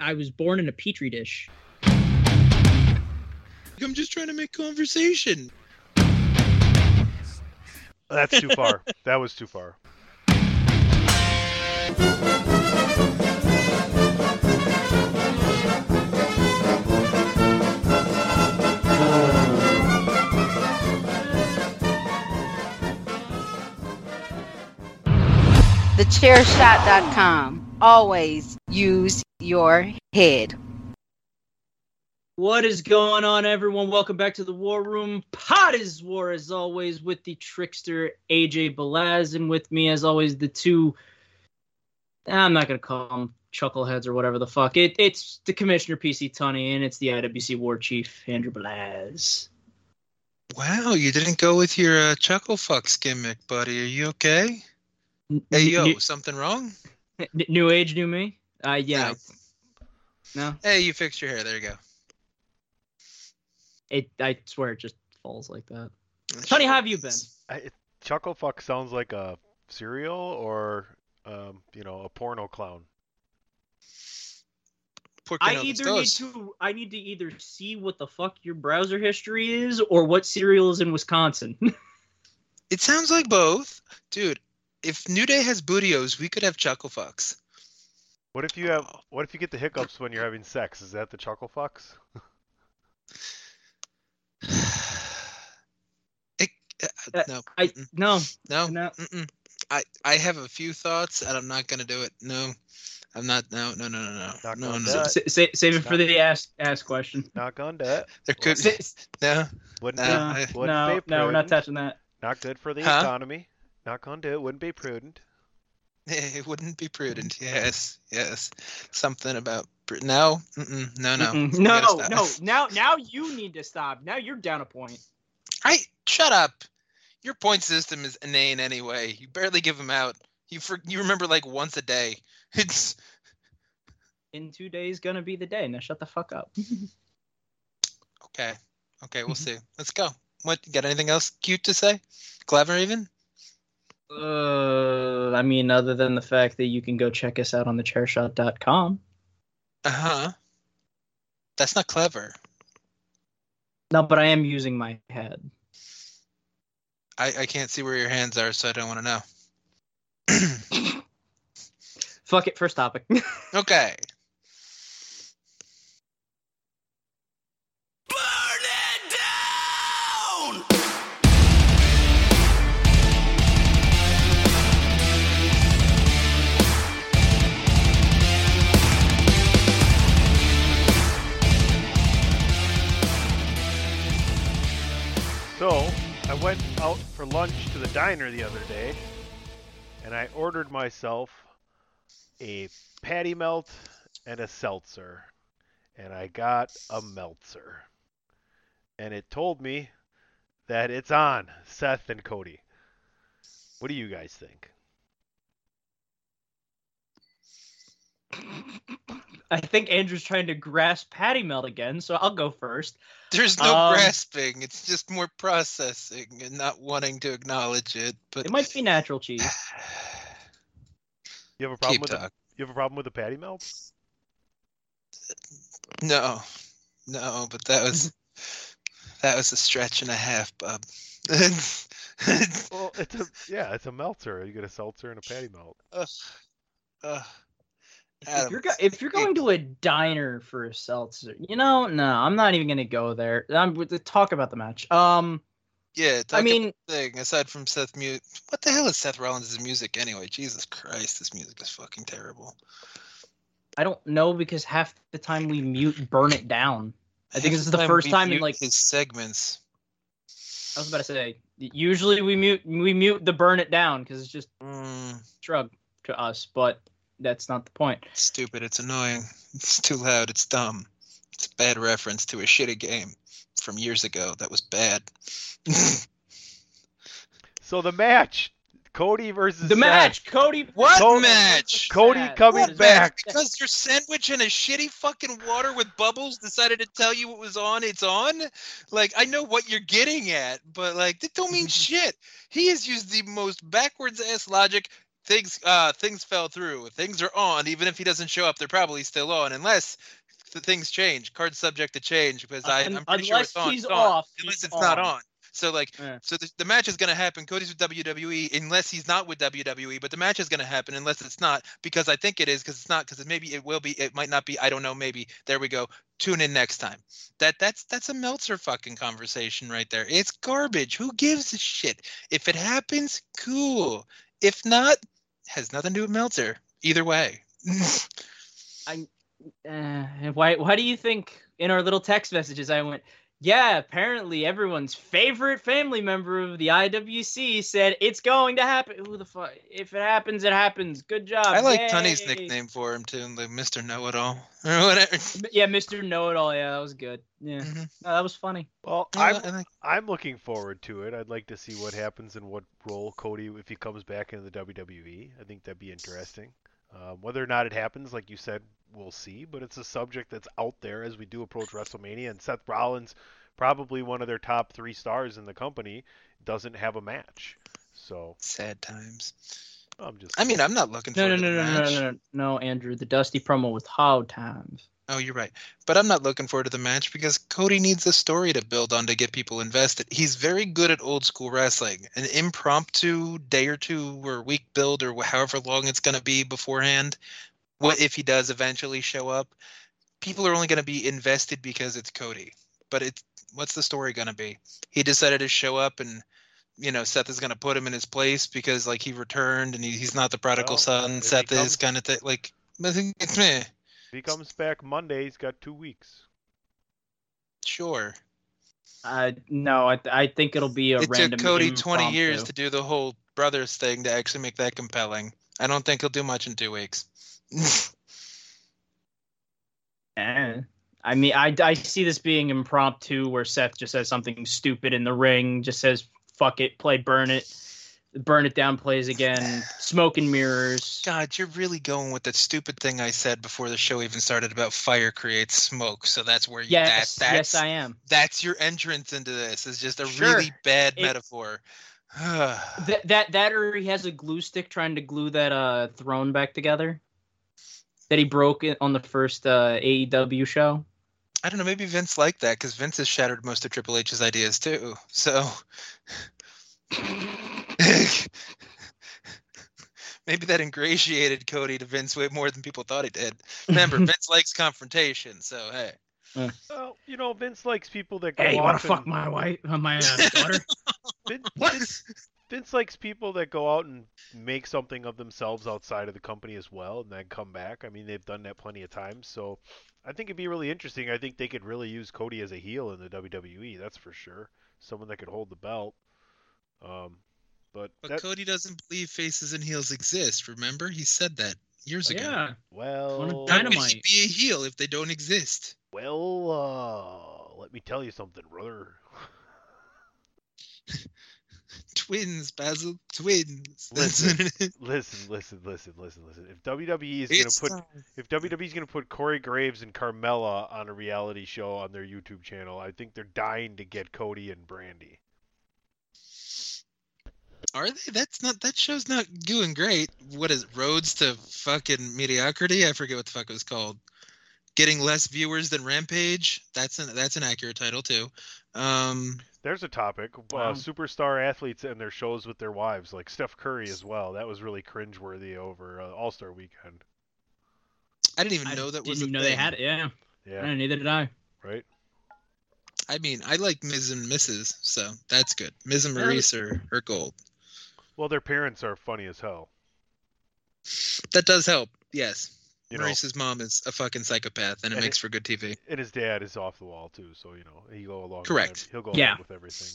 I was born in a petri dish. I'm just trying to make conversation. That's too far. that was too far. TheChairShot.com. Always use your head. What is going on, everyone? Welcome back to the War Room. Pot is War, as always, with the trickster AJ Balaz, and with me, as always, the two. I'm not gonna call them chuckleheads or whatever the fuck. It, it's the Commissioner PC Tunney, and it's the IWC War Chief Andrew Balaz. Wow, you didn't go with your uh, chuckle fucks gimmick, buddy. Are you okay? Hey yo, something wrong? New age, new me. Uh, yeah. No. No, Hey, you fixed your hair. There you go. it. I swear, it just falls like that. Tunney, how have you been? I, it, Chucklefuck sounds like a cereal or, um, you know, a porno clown. I kid on either need to I need to either see what the fuck your browser history is or what cereal is in Wisconsin. It sounds like both, dude. If New Day has Booty-O's, we could have chuckle fucks. What if you have? What if you get the hiccups when you're having sex? Is that the Chucklefucks? It, uh, Uh, no, I no no, no. mm-mm. I I have a few thoughts, and I'm not gonna do it. No, I'm not. No, no, no, no, no, no, no. do Sa- sa- sa- save it for the ask ask question. Not gonna do it. There could Sa- no. Wouldn't No, be, no, wouldn't no, be no, we're not touching that. Not good for the Huh? economy. Not gonna do it. Wouldn't be prudent. It wouldn't be prudent. Yes, yes. Something about pr- no, mm-mm, no, no, Mm-mm. No, no. stop. Now, now you need to stop. Now you're down a point. I shut up. Your point system is inane anyway. You barely give them out. You for, you remember like once a day. It's In two days, gonna be the day. Now shut the fuck up. okay. Okay, we'll Mm-hmm. see. Let's go. What? You got anything else cute to say? Clever even? Uh, I mean, other than the fact that you can go check us out on thechairshot.com. Uh huh. That's not clever. No, but I am using my head. I I can't see where your hands are, so I don't want to know. Fuck it. First topic. okay. So I went out for lunch to the diner the other day, and I ordered myself a patty melt and a seltzer, and I got a meltzer, and it told me that it's on Seth and Cody. What do you guys think? I think Andrew's trying to grasp Patty Melt again, so I'll go first. There's no Um, grasping. It's just more processing and not wanting to acknowledge it. But It might be natural cheese. You have a problem keep with the, you have a problem with the patty melt? No, no, but that was that was a stretch and a half, Bub. Well, it's a yeah, it's a melter. You get a seltzer and a patty melt. Ugh. Ugh. If you're, go- if you're going to a diner for a seltzer, you know, no, I'm not even gonna go there. I'm the talk about the match. Um, yeah, I mean, thing aside from Seth Mute, what the hell is Seth Rollins' music anyway? Jesus Christ, this music is fucking terrible. I don't know because half the time we mute burn it down. I think this is the first time in like his segments. I was about to say. Usually we mute we mute the burn it down because it's just Mm, shrug to us, but that's not the point. it's stupid. It's annoying. It's too loud. It's dumb. It's a bad reference to a shitty game from years ago. That was bad. So the match, Cody versus The Seth. match, Cody. What Cody- match? Cody coming What is back. that? Because your sandwich in a shitty fucking water with bubbles decided to tell you what was on, it's on? Like, I know what you're getting at, but like, that don't mean shit. He has used the most backwards ass logic. Things uh things fell through. Things are on, even if he doesn't show up, they're probably still on, unless the things change. Card's subject to change because I, I'm pretty sure unless it's on. he's it's on, off, Unless he's it's not on. on. So like Yeah. so the, the match is going to happen. Cody's with WWE unless he's not with WWE, but the match is going to happen unless it's not because I think it is because it's not because maybe it will be. It might not be. I don't know. Maybe there we go. Tune in next time. That that's that's a Meltzer fucking conversation right there. It's garbage. Who gives a shit? If it happens, cool. If not, has nothing to do with Meltzer. Either way. Uh, why? Why do you think in our little text messages I went? Yeah, apparently everyone's favorite family member of the IWC said it's going to happen. Who the fuck? If it happens, it happens. Good job. I like Yay. Tunney's nickname for him too, like Mr. Know It All or whatever. Yeah, Mr. Know It All. Yeah, that was good. Yeah, Mhm. No, that was funny. Well, I I'm like- I'm looking forward to it. I'd like to see what happens and what role Cody, if he comes back into the WWE. I think that'd be interesting. Um, whether or not it happens, like you said, we'll see. But it's a subject that's out there as we do approach WrestleMania. And Seth Rollins, probably one of their top three stars in the company, doesn't have a match. So Sad times. I'm just. I mean, I'm not looking No, forward no, no, no, no, no, no, no, Andrew. The Dusty promo with Hard Times. Oh, you're right. But I'm not looking forward to the match because Cody needs a story to build on to get people invested. He's very good at old school wrestling. An impromptu day or two or week build or however long it's going to be beforehand. What if he does eventually show up? People are only going to be invested because it's Cody. But it's what's the story going to be? He decided to show up and you know Seth is going to put him in his place because like he returned and he, he's not the prodigal Well, son. Seth comes- is kind of th- like I think it's meh. If he comes back Monday, he's got two weeks. Sure. Uh, no, I, I think it'll be a random. it random. took Cody 20 years to do the whole brothers thing to actually make that compelling. I don't think he'll do much in two weeks. Eh. I mean, I, I see this being impromptu where Seth just says something stupid in the ring, just says, fuck it, play burn it. Burn it down plays again. Smoke and mirrors. God, you're really going with that stupid thing I said before the show even started about fire creates smoke. So that's where you Yes, that, that's, yes, I am. that's your entrance into this. Is just a Sure. really bad It- metaphor. That that that or he has a glue stick trying to glue that uh throne back together. That he broke it on the first uh, AEW show. I don't know. Maybe Vince liked that because Vince has shattered most of Triple H's ideas too. So maybe that ingratiated Cody to Vince way more than people thought he did. Remember, Vince likes confrontation. So hey, Well, you know, Vince likes people that go Hey, you want to fuck my wife, uh, my uh, daughter? Vince, What? Vince, Vince likes people that go out and make something of themselves outside of the company as well, and then come back. I mean, they've done that plenty of times. So, I think it'd be really interesting. I think they could really use Cody as a heel in the WWE. That's for sure. Someone that could hold the belt. Um, but, but that, Cody doesn't believe faces and heels exist. Remember, he said that years ago. yeah. well, Wanna How could he be a heel if they don't exist? well, uh, let me tell you something, brother. twins, Basil. Twins. Listen. Listen, listen, listen, listen, listen. If WWE is It's gonna put if WWE is gonna put Corey Graves and Carmella on a reality show on their YouTube channel, I think they're dying to get Cody and Brandi. Are they? That's not. That show's not doing great. What is it, Roads to fucking mediocrity? I forget what the fuck it was called. Getting less viewers than Rampage. That's an that's an accurate title too. Um, There's a topic. Wow. Uh, superstar athletes and their shows with their wives, like Steph Curry as well. That was really cringeworthy over uh, All Star Weekend. I didn't even I know that didn't was a even know thing. they had it. Yeah, Yeah, yeah. neither did I. right. I mean, I like Miz and Mrs. So that's good. Miz and Maryse are, are gold. Well, their parents are funny as hell. That does help. Yes. You know, Maryse's mom is a fucking psychopath, and it And makes for good TV. and his dad is off the wall too. So you know he go along. Correct. With, he'll go Yeah. along with everything.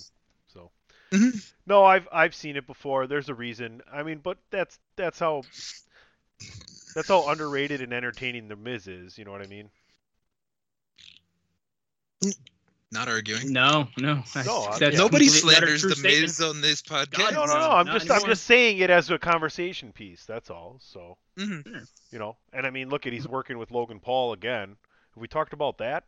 So Mhm. no, I've I've seen it before. There's a reason. I mean, but that's that's how that's how underrated and entertaining the Miz is. You know what I mean? Not arguing. No, no. that's- No, I- that's yeah. Nobody complete and utter slanders the statement. Miz on this podcast. God, No, no, no, no. I'm not just I'm just saying it as a conversation piece. That's all. So Mhm. you know, and I mean, look at he's working with Logan Paul again. Have we talked about that?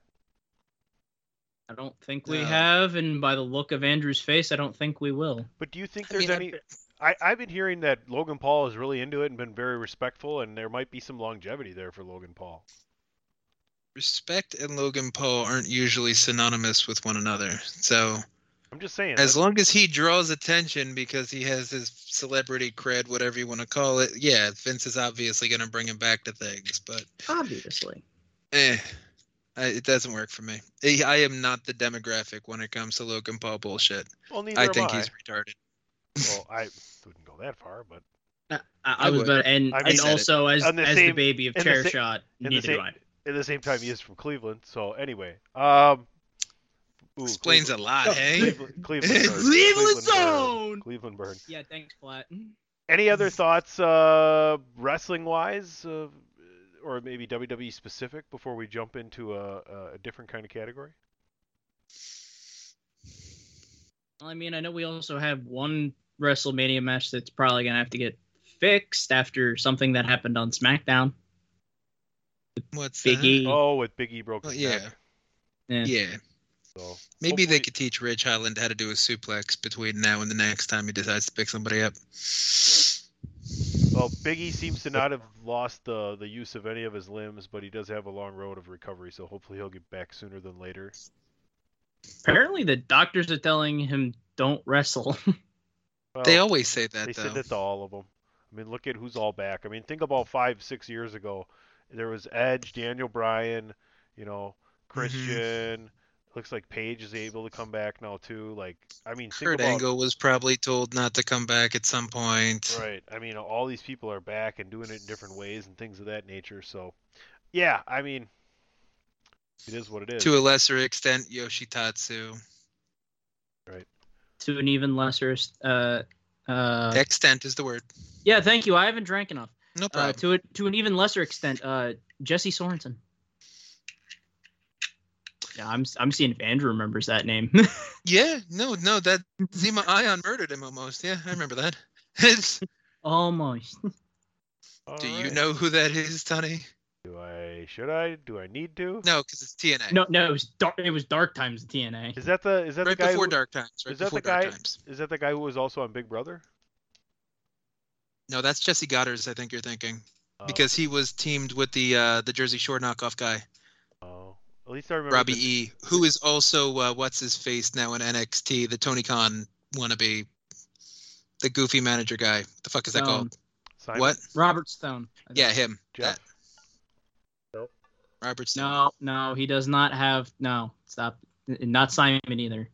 I don't think we No. have, and by the look of Andrew's face, I don't think we will. But do you think I there's mean, any? I, I've been hearing that Logan Paul is really into it and been very respectful, and there might be some longevity there for Logan Paul. Respect and Logan Paul aren't usually synonymous with one another. So I'm just saying. as long as he draws attention because he has his celebrity cred, whatever you want to call it, yeah, Vince is obviously going to bring him back to things. But Obviously. eh, I, it doesn't work for me. I I am not the demographic when it comes to Logan Paul bullshit. well, neither I am think I. he's retarded. Well, I wouldn't go that far, but I, I, I was, would. but and I and said it. also as the as same- the baby of in the chair shot, neither same- do I. at the same time, he is from Cleveland. So anyway, um, ooh, Explains Cleveland, a lot, hey? Cleveland, Cleveland, burn. Cleveland Cleveland burn. zone! Cleveland burn. Yeah, thanks, Platt. Any other thoughts, uh, wrestling wise, uh, or maybe WWE specific, before we jump into a, a different kind of category? I mean, I know we also have one WrestleMania match that's probably gonna have to get fixed after something that happened on SmackDown. What's Big that? E. Oh, with Big E broke Oh, yeah. Yeah. Yeah. So Maybe they could teach Ridge Holland how to do a suplex between now and the next time he decides to pick somebody up. Well, Big E seems to not have lost the the use of any of his limbs, but he does have a long road of recovery. So hopefully he'll get back sooner than later. Apparently, the doctors are telling him don't wrestle. Well, they always say that they though. said that to all of them. I mean, look at who's all back. I mean, think about five, six years ago. There was Edge, Daniel Bryan, you know, Mm-hmm. Christian. Looks like Paige is able to come back now too. Like, I mean, think Kurt about Angle was probably told not to come back at some point. right. I mean, all these people are back and doing it in different ways and things of that nature. So, yeah, I mean, it is what it is. To a lesser extent, Yoshitatsu. Right. To an even lesser uh uh extent is the word. yeah thank you i haven't drank enough No uh, to a, to an even lesser extent uh jesse sorensen yeah i'm i'm seeing if andrew remembers that name yeah, no, no, that Zema Ion murdered him almost. Yeah, I remember that. It's- almost All do you know who that is, Tony? Do I? Should I? Do I need to? No, because it's TNA. no no it was dark it was dark times tna Is that the? Is that right the guy? before who, Dark Times. Right is that the guy- Times. Is that the guy who was also on Big Brother? No, that's Jessie Godderz. I think you're thinking Oh, because he was teamed with the uh, the Jersey Shore knockoff guy, Oh, at least I remember. Robbie the- E, who is also uh, what's his face now in NXT, the Tony Khan wannabe, the goofy manager guy. What the fuck is that Um, called? Simon? What? robert stone Yeah, him. Jeff? That. Nope. Robert Stone. no no he does not have no stop not simon either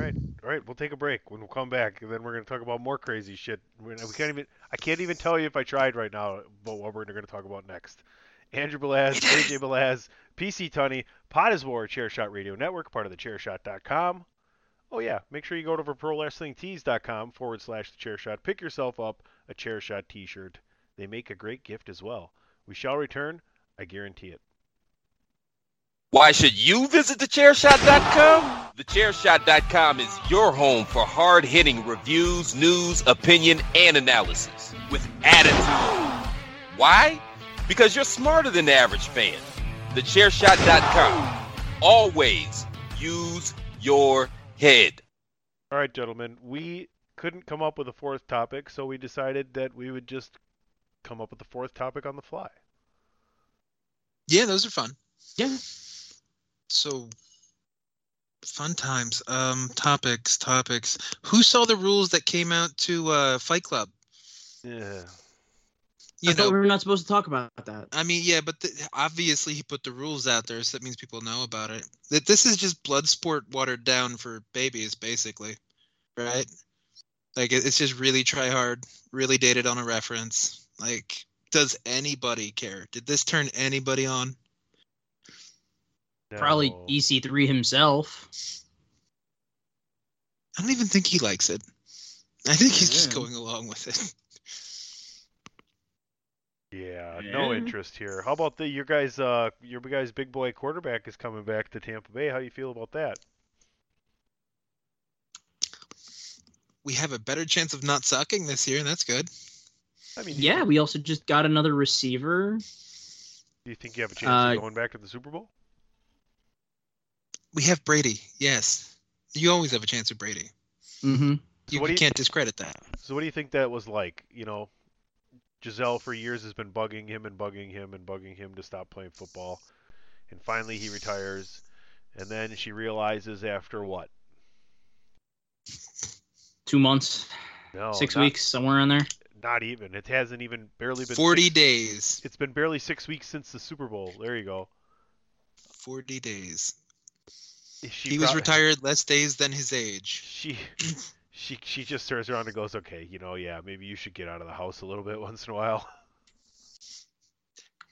All right, we'll take a break. When we'll come back, and then we're going to talk about more crazy shit. We we can't even. I can't even tell you if I tried right now. But what we're going to talk about next. Andrew Belaz, AJ Belaz, PC Tunney, Pot is War, Chairshot Radio Network, part of the Chairshot.com. Oh yeah, make sure you go to ProWrestlingTees.com forward slash the Chairshot. Pick yourself up a Chairshot T-shirt. They make a great gift as well. We shall return. I guarantee it. Why should you visit thechairshot.com? Thechairshot.com is your home for hard hitting reviews, news, opinion, and analysis with attitude. Why? Because you're smarter than the average fan. Thechairshot.com. Always use your head. All right, gentlemen, we couldn't come up with a fourth topic, so we decided that we would just come up with the fourth topic on the fly. Yeah, those are fun. Yeah. So fun times. Um, topics, topics. Who saw the rules that came out to uh, Fight Club? Yeah. You I thought know, we were not supposed to talk about that. I mean, yeah, but the, obviously he put the rules out there, so that means people know about it. That this is just blood sport watered down for babies, basically, right? Like it- it's just really try hard, really dated on a reference. Like, does anybody care? Did this turn anybody on? Probably EC3 himself. I don't even think he likes it. I think he's just going along with it. Yeah, no interest here. How about the your guys? Uh, your guys' big boy quarterback is coming back to Tampa Bay. How do you feel about that? We have a better chance of not sucking this year, and that's good. I mean, Yeah, we also just got another receiver. Do you think you have a chance Uh, of going back to the Super Bowl? We have Brady. Yes, you always have a chance with Brady. Mm-hmm. You, what you you- can't discredit that. So what do you think that was like? You know, Gisele for years has been bugging him and bugging him and bugging him to stop playing football, and finally he retires, and then she realizes after what? Two months, No, six not- weeks, somewhere in there. Not even. It hasn't even barely been Forty six- days. It's been barely six weeks since the Super Bowl. There you go. Forty days. She he was retired less days than his age. She, she, she just turns around and goes, "Okay, you know, yeah, maybe you should get out of the house a little bit once in a while."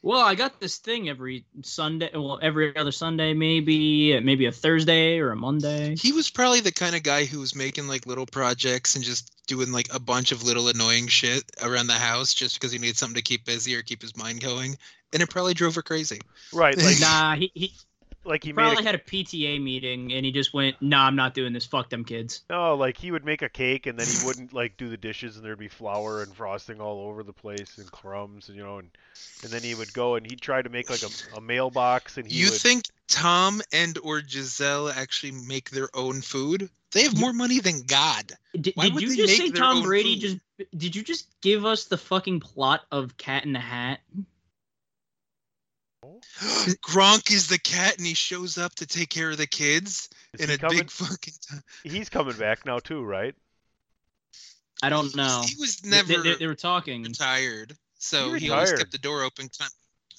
Well, I got this thing every Sunday. Well, every other Sunday, maybe, maybe a Thursday or a Monday. He was probably the kind of guy who was making like little projects and just doing like a bunch of little annoying shit around the house just because he needed something to keep busy or keep his mind going. And it probably drove her crazy. Right, like, Nah, he, he like he made probably a, had a PTA meeting and he just went, "Nah, I'm not doing this. Fuck them kids." no, like he would make a cake and then he wouldn't like do the dishes and there'd be flour and frosting all over the place and crumbs, and you know, and and then he would go and he'd try to make like a, a mailbox and he you would. think Tom and or Gisele actually make their own food? They have more money than God. Did, Why did would you just say Tom Brady? food? Just did you just give us the fucking plot of Cat in the Hat? Gronk is the cat and he shows up to take care of the kids Is in a coming? big fucking time. He's coming back now too, right? I don't know. He was never they, they were talking. retired, so He he, always kept the door open.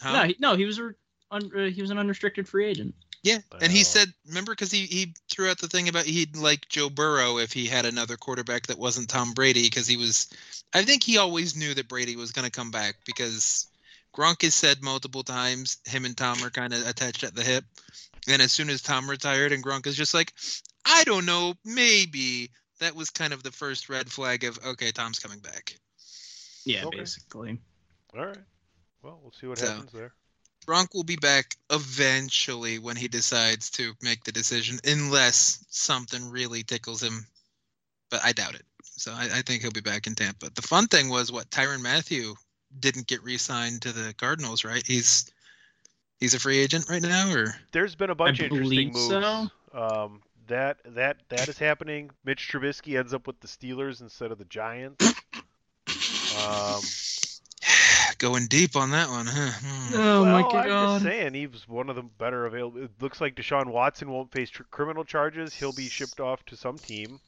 Huh? No, he, no, he was a un, uh, he was an unrestricted free agent. Yeah, and he said, remember, because he, he threw out the thing about he'd like Joe Burrow if he had another quarterback that wasn't Tom Brady, because he was. I think he always knew that Brady was going to come back because Gronk has said multiple times him and Tom are kind of attached at the hip, and as soon as Tom retired and Gronk is just like, I don't know, maybe that was kind of the first red flag of okay, Tom's coming back. Yeah, Okay. basically. All right. Well, we'll see what So- happens there. Gronk will be back eventually when he decides to make the decision, unless something really tickles him. But I doubt it. So I, I think he'll be back in Tampa. The fun thing was what Tyrann Mathieu didn't get re-signed to the Cardinals, right? He's he's a free agent right now, or There's been a bunch of interesting moves. so. Um, that that that is happening. Mitch Trubisky ends up with the Steelers instead of the Giants. Um, going deep on that one, huh? Hmm. Oh well, my I'm just saying he was one of the better available. It looks like Deshaun Watson won't face tr- criminal charges. He'll be shipped off to some team.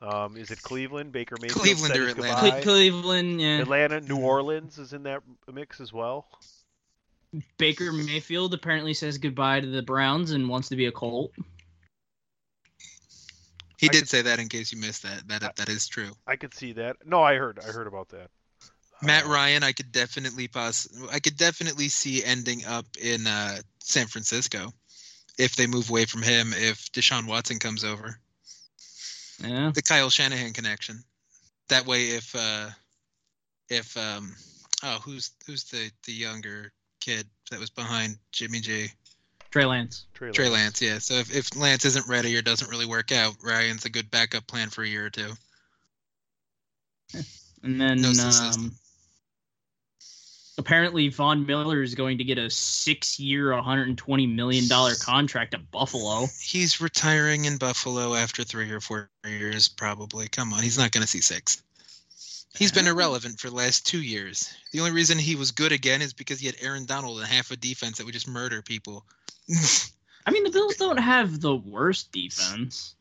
Um, is it Cleveland? Baker Mayfield Cleveland or Atlanta. Cle- goodbye. Cleveland, yeah. Atlanta, New Orleans is in that mix as well. Baker Mayfield apparently says goodbye to the Browns and wants to be a Colt. He I did could- say that in case you missed that. That that is true. I could see that. No, I heard. I heard about that. Matt Uh, Ryan, I could definitely poss- I could definitely see ending up in uh, San Francisco if they move away from him. If Deshaun Watson comes over, Yeah. the Kyle Shanahan connection. That way, if uh, if um, oh, who's who's the the younger kid that was behind Jimmy G? Trey Lance. Trey, Trey Lance, yeah. So if, if Lance isn't ready or doesn't really work out, Ryan's a good backup plan for a year or two. And then No system. um, apparently Von Miller is going to get a six-year, 120 million dollar contract at Buffalo. He's retiring in Buffalo after three or four years, probably. Come on, he's not going to see six. He's been irrelevant for the last two years. The only reason he was good again is because he had Aaron Donald and half a defense that would just murder people. I mean, the Bills don't have the worst defense.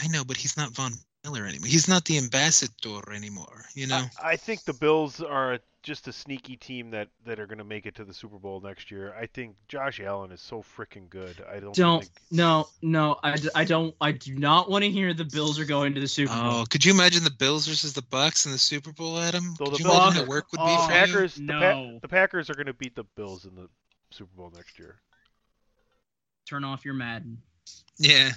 I know, but he's not Von Miller anymore. He's not the ambassador anymore. You know. I, I think the Bills are just a sneaky team that, that are going to make it to the Super Bowl next year. I think Josh Allen is so freaking good. I don't, Don't think no no I don't I do not want to hear the Bills are going to the Super Bowl. Oh, could you imagine the Bills versus the Bucs in the Super Bowl, Adam? So could the you Bills- imagine the work would be Oh, for you? Packers. The, Pa- No. the Packers are going to beat the Bills in the Super Bowl next year. Turn off your Madden. Yeah.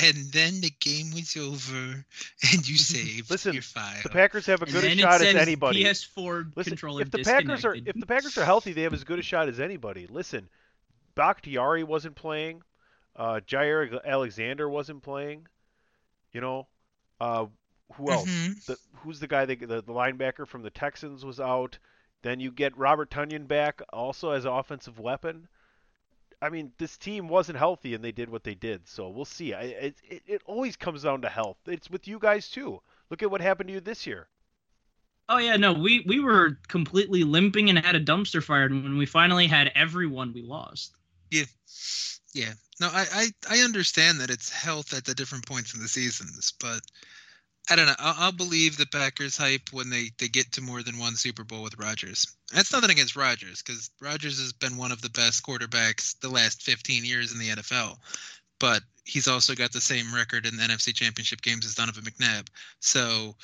And then the game was over, and you saved Listen, your file. The Packers have a And good a shot it as says anybody. PS4 Listen, controller if the Packers are if the Packers are healthy, they have as good a shot as anybody. Listen, Bakhtiari wasn't playing, uh, Jaire Alexander wasn't playing. You know, uh, who else? Mhm. The, who's the guy that the, the linebacker from the Texans was out? Then you get Robert Tonyan back also as offensive weapon. I mean, this team wasn't healthy and they did what they did. So we'll see. I, it, it it always comes down to health. It's with you guys too. Look at what happened to you this year. Oh yeah, no, we we were completely limping and had a dumpster fire and when we finally had everyone we lost. Yeah. Yeah. No, I, I, I understand that it's health at the different points in the seasons, but I don't know. I'll, I'll believe the Packers hype when they, they get to more than one Super Bowl with Rodgers. That's nothing against Rodgers because Rodgers has been one of the best quarterbacks the last 15 years in the NFL, but he's also got the same record in the NFC Championship games as Donovan McNabb. So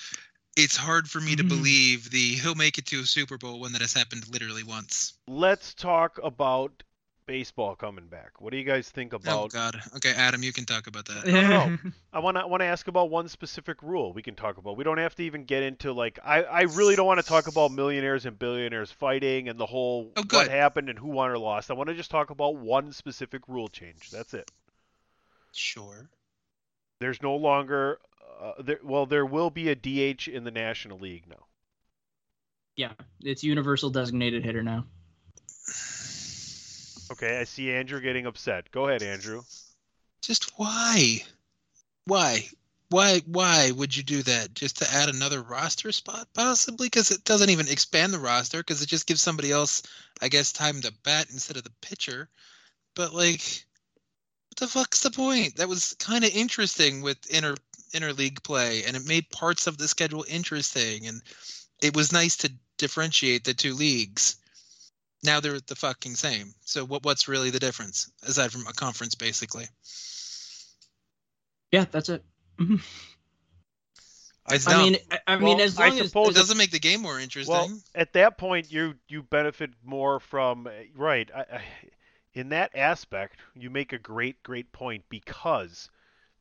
it's hard for me to Mhm. believe the he'll make it to a Super Bowl when that has happened literally once. Let's talk about baseball coming back. What do you guys think about? Oh? God. Okay, Adam, you can talk about that. no, no. I want to want to ask about one specific rule we can talk about. We don't have to even get into like I I really don't want to talk about millionaires and billionaires fighting and the whole Oh, what happened and who won or lost. I want to just talk about one specific rule change. That's it. Sure. There's no longer uh, there, well there will be a DH in the National League now. yeah, it's universal designated hitter now. Okay, I see Andrew getting upset. Go ahead, Andrew. Just why? Why? Why? Why would you do that? Just to add another roster spot, possibly? Because it doesn't even expand the roster. Because it just gives somebody else, I guess, time to bat instead of the pitcher. But like, what the fuck's the point? That was kind of interesting with inter interleague play, and it made parts of the schedule interesting, and it was nice to differentiate the two leagues. Now they're the fucking same. So what? What's really the difference aside from a conference, basically? Yeah, that's it. Mhm. It's I mean, I, I mean, Well, as I long as it doesn't make the game more interesting. Well, at that point, you you benefit more from right. I, I, in that aspect, you make a great great point because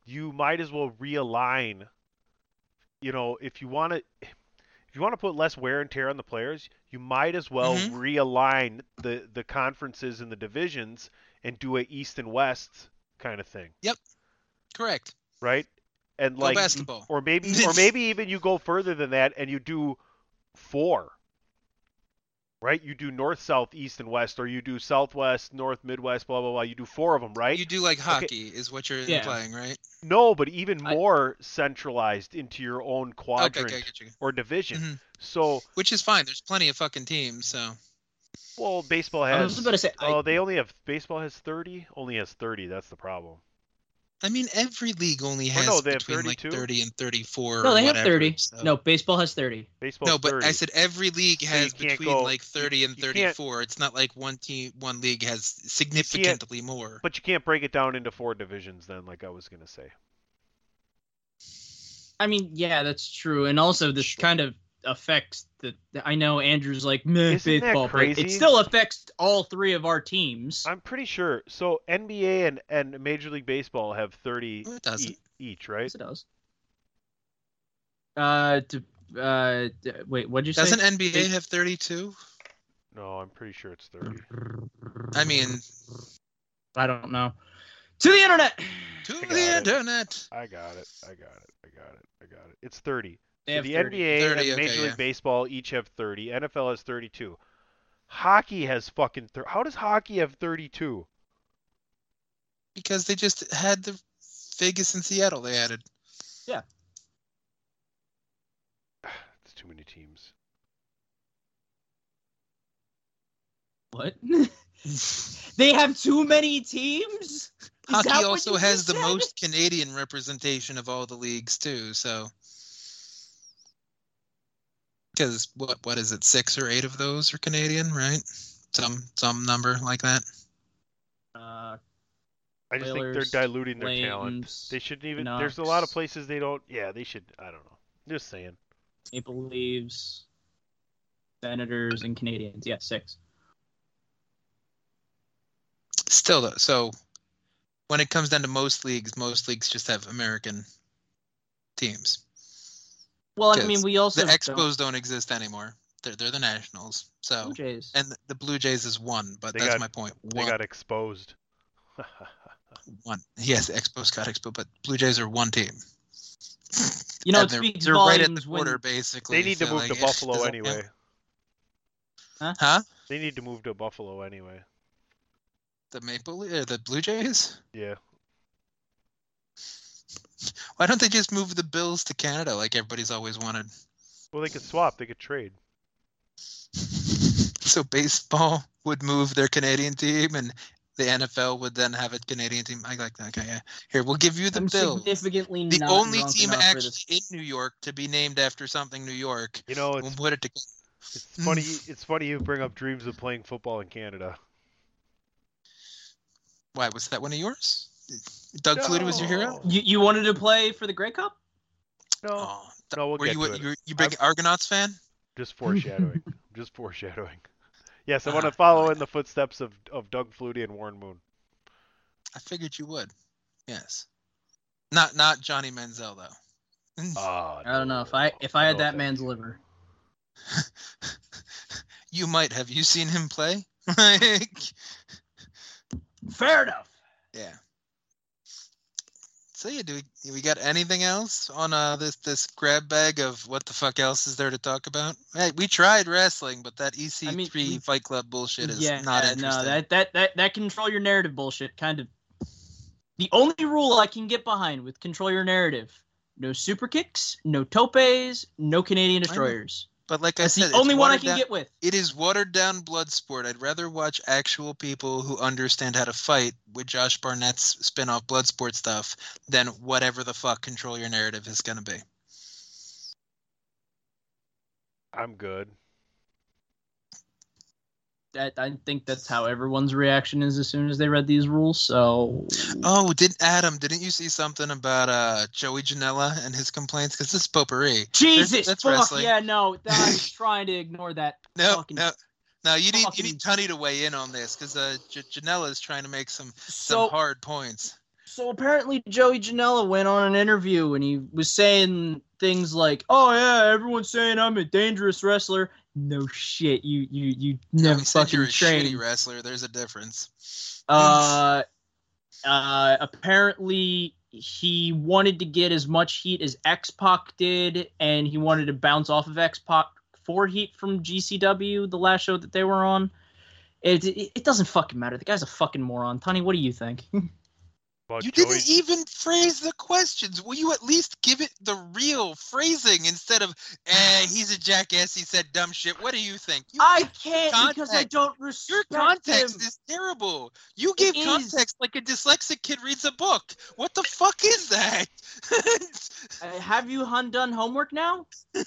you might as well realign. You know, if you want to, if you want to put less wear and tear on the players, you might as well Mhm. realign the the conferences and the divisions and do a East and West kind of thing, Yep. Correct. right? And Go like, basketball. or maybe or maybe even you go further than that and you do four right you do north south east and west or you do southwest north midwest blah blah blah you do four of them right You do like hockey, is what you're Yeah. implying, right? no but even I- more centralized into your own quadrant okay, I get you. or division Mhm. so Which is fine. There's plenty of fucking teams, so well baseball has. I was has about to say, I- oh they only have baseball has 30 only has 30 that's the problem I mean every league only Well, has no, they have between like 30 and 34. no, or they have whatever, thirty. so- No, baseball has thirty. baseball No, but 30. I said every league has can't between go- like 30 and 34. It's not like one team, one league has significantly more. but you can't break it down into four divisions then like i was going to say I mean, yeah, that's true, and also this kind of affects the. I know Andrew's like meh Isn't that baseball, but it still affects all three of our teams. i'm pretty sure so nba and, and major league baseball have 30 No, it doesn't. e- each right Yes, it does. Uh, d- uh, d- wait, what'd you say? Doesn't NBA have 32? No, I'm pretty sure it's 30. I mean, I don't know. To the internet. To I got the it. internet. I got it. I got it. I got it. I got it. It's 30. They So the 30. NBA 30, and okay, Major League yeah. Baseball each have 30. NFL has 32. Hockey has fucking. Thir- How does hockey have 32? Because they just had the Vegas and Seattle they added. Yeah. It's too many teams. What? they have too many teams. Is Hockey also has just the most Canadian representation of all the leagues too. So, because what what is it? Six or eight of those are Canadian, right? Some some number like that. Uh, I just Whalers, think they're diluting their talent. They shouldn't even. There's a lot of places they don't. Yeah, they should. I don't know. Just saying. Maple Leaves, Senators, and Canadiens. Yeah, six. Still though, so when it comes down to most leagues, most leagues just have American teams. Well, I mean, we also the don't- Expos don't exist anymore. They're they're the Nationals. So Blue Jays. and the Blue Jays is one, but They that's got- my point. They got exposed. one. Yes, Expos got exposed, but Blue Jays are one team. You know, And it they're, they're right at volumes the when- border, basically. they need to move like, to Buffalo anyway. count? Huh? They need to move to Buffalo anyway. The Maple Le- or the Blue Jays? Yeah. Why don't they just move the Bills to Canada like everybody's always wanted? Well, they could swap. They could trade. So baseball would move their Canadian team, and the NFL would then have a Canadian team. I like that. Okay, yeah. Here, we'll give you the I'm Bills. significantly The not only team actually in New York to be named after something New York. You know, We'll put it to. it's funny. It's funny you bring up dreams of playing football in Canada. Why was that one of yours? Doug Flutie was your hero. You, you wanted to play for the Grey Cup? No, Oh, th- no, we'll were get you to a, it. you you big Argonauts fan? Just foreshadowing. Just foreshadowing. Yes, I want Ah, to follow fine. in the footsteps of, of Doug Flutie and Warren Moon. I figured you would. Yes. Not not Johnny Manziel though. Ah, I don't know if I if I had no that man's you. liver. you might have. You seen him play? like, Fair enough. yeah. So yeah, do we, we got anything else on uh this this grab bag of what the fuck else is there to talk about? Hey, we tried wrestling, but that EC3 I mean, Fight Club bullshit is yeah, not interesting. no, that that that that control your narrative bullshit kind of. The only rule I can get behind with control your narrative: no super kicks, no topes, no Canadian destroyers. But like I That's said, the only one I can down- get with. It is watered down blood sport. I'd rather watch actual people who understand how to fight with Josh Barnett's spin off blood sport stuff than whatever the fuck control your narrative is gonna be. I'm good. That I think that's how everyone's reaction is as soon as they read these rules. So Oh, did Adam? Didn't you see something about uh Joey Janela and his complaints? Because this is potpourri. Jesus, that's fuck wrestling. yeah, no, I was trying to ignore that. No, fucking- no, no. You need you need Tunney to weigh in on this because uh, J- Janela is trying to make some some So hard points. So apparently Joey Janela went on an interview and he was saying things like, "Oh yeah, everyone's saying I'm a dangerous wrestler." No shit, you you you No, never said fucking you're a shitty trained. wrestler. There's a difference. Uh, uh, apparently he wanted to get as much heat as X Pac did, and he wanted to bounce off of X Pac for heat from GCW, the last show that they were on. It, it, it doesn't fucking matter. The guy's a fucking moron. Tony, what do you think? About You Joey, didn't even phrase the questions. Will you at least give it the real phrasing instead of, eh, he's a jackass, he said dumb shit. What do you think? You, I can't because I don't your context him. is terrible. You give is. context like a dyslexic kid reads a book. What the fuck is that? Uh, have you done homework now?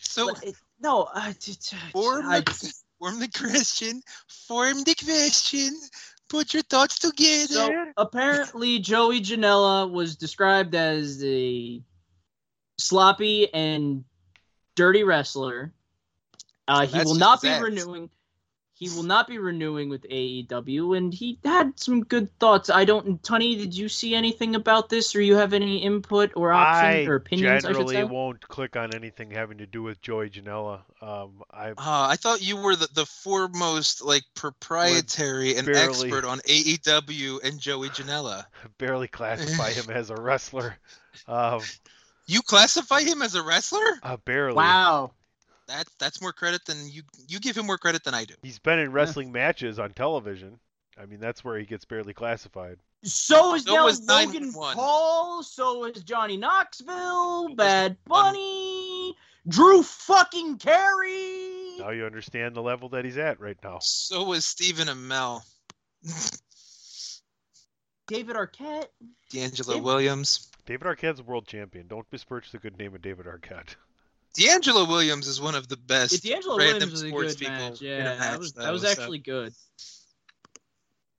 so But it- no, I, t- t- form I- the, form the question, form the question, put your thoughts together. so apparently Joey Janela was described as a sloppy and dirty wrestler. Uh, he That's will not be act. renewing. He will not be renewing with AEW, and he had some good thoughts. I don't, Tony, did you see anything about this, or you have any input or options I or opinions? I generally won't click on anything having to do with Joey Janela. Um, I Uh, I thought you were the, the foremost like proprietary and barely- expert on AEW and Joey Janela. barely classify him as a wrestler. Um, You classify him as a wrestler? uh, barely. Wow. That that's more credit than you you give him more credit than I do. He's been in wrestling matches on television. I mean, that's where he gets barely classified. So is So now was Logan Paul. So is Johnny Knoxville. Bad Bunny. Drew fucking Carey. Now you understand the level that he's at right now. So was Stephen Amell, David Arquette. D'Angelo Dave- Williams. David Arquette's a world champion. Don't besmirch the good name of David Arquette. D'Angelo Williams is one of the best Yeah, D'Angelo random Williams was a good people match. Yeah, a that was though, that was so- actually good.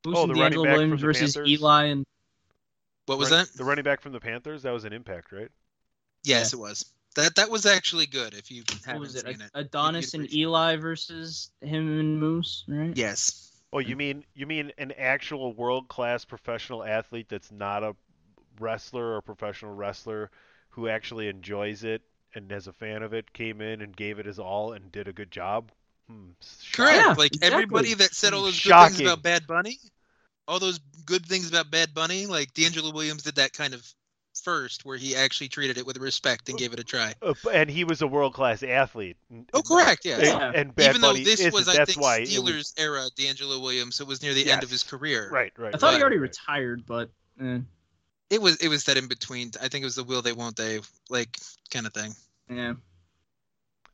Who's Oh, in the running D'Angelo back from Williams the versus Panthers? Eli and What was Run- that? The running back from the Panthers. That was an impact, right? Yes, it was. That that was actually good. If you what haven't was it? seen it, Adonis and. Eli versus him and Moose, right? Yes. Oh, you mean you mean an actual world class professional athlete that's not a wrestler or professional wrestler who actually enjoys it and as a fan of it came in and gave it his all and did a good job? Hmm, Correct. Yeah, like exactly. everybody that said all those good things about Bad Bunny, all those good things about Bad Bunny, like D'Angelo Williams did that kind of first, where he actually treated it with respect and gave it a try. Uh, and he was a world class athlete. Oh, correct. Yeah. And, Yeah. and Bad Even though Bunny this isn't. was, I that's think, why it was- Steelers era D'Angelo Williams, so it was near the end of his career. right, right. I thought he already right. retired, but eh, It was it was that in between. I think it was the will they won't they like kind of thing. yeah.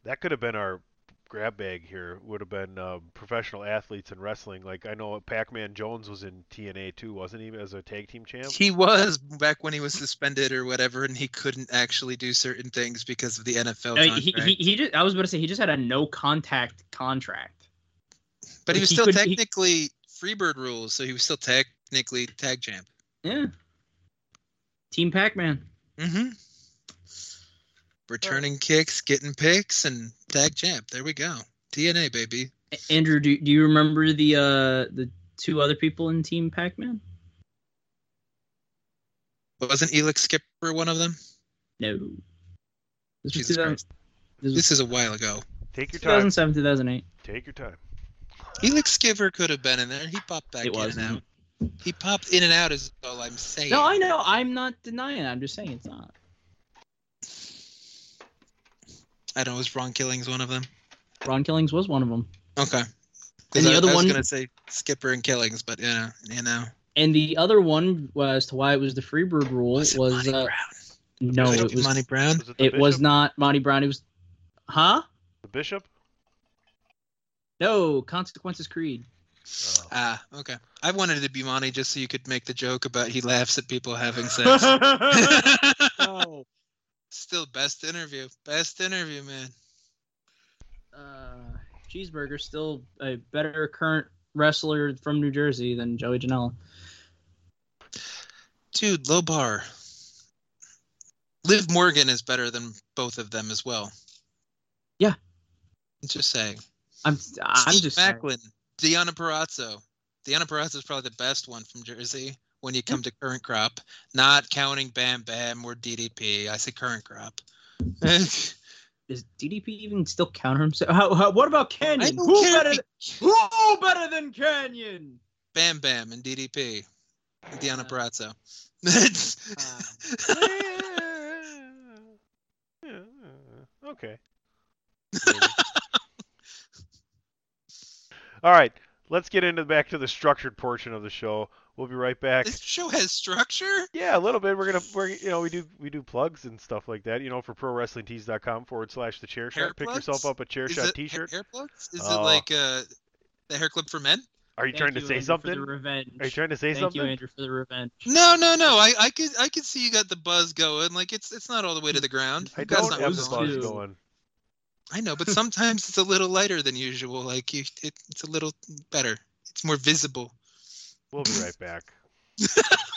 That could have been our grab bag here. Would have been um, professional athletes in wrestling. Like I know Pac-Man Jones was in TNA too, wasn't he, as a tag team champ? He was back when he was suspended or whatever, and he couldn't actually do certain things because of the NFL Uh, contract. he, he, he just, I was about to say he just had a no contact contract. but he like, was he still could- he- technically Freebird rules, so he was still technically tag champ. Yeah. Team Pac Man. Mm-hmm. Returning kicks, getting picks, and tag champ. There we go. TNA baby. Andrew, do, do you remember the uh the two other people in Team Pac Man? Wasn't Elix Skipper one of them? No. This was, Jesus 2000, Christ. this was This is a while ago. Take your time. 2007, 2008. Take your time. Elix Skipper could have been in there. He popped back It in was. and out. He popped in and out is all I'm saying. No, I know. I'm not denying it. I'm just saying it's not. I don't know. Was Ron Killings one of them? Ron Killings was one of them. Okay. And the I, other I was one- gonna say Skipper and Killings, but you know, you know. And the other one was to why it was the Freebird rule Was was, it Monty uh, Brown? no, Was it was Monty Brown. Was it it was not Monty Brown. It was, huh? The Bishop. No, Consequences Creed. Oh. Ah, okay. I wanted it to be Monty just so you could make the joke about he laughs at people having sex. oh. Still best interview. Best interview, man. Uh, Cheeseburger still a better current wrestler from New Jersey than Joey Janela. Dude, low bar. Liv Morgan is better than both of them as well. Yeah. Just saying. I'm I'm Steve just saying. Macklin, Deonna Purrazzo. Deonna Purrazzo is probably the best one from Jersey when you come to current crop, not counting Bam Bam or DDP. I say current crop. Does DDP even still counter himself? How, how, what about I Kanyon? don't Who care better, than, who better than Kanyon? Bam Bam and DDP. Deonna Uh, Purrazzo. Yeah, okay. Maybe. All right, let's get into back to the structured portion of the show. We'll be right back. this show has structure. Yeah, a little bit. We're gonna, we're, you know, we do we do plugs and stuff like that. You know, for ProWrestlingTees.com forward slash the chair Hair shot. Pick yourself up a chair Is shot it T-shirt. hair plugs? Is Oh. it like uh, the hair clip for men? Are you Thank trying to you, say Andrew, something? For the revenge. Are you trying to say Thank something? Thank you, Andrew, for the revenge. No, no, no. I, I could I could see you got the buzz going. Like it's it's not all the way to the ground. I don't have the buzz two. going. I know, but sometimes it's a little lighter than usual. Like you, it, it's a little better. It's more visible. We'll be right back.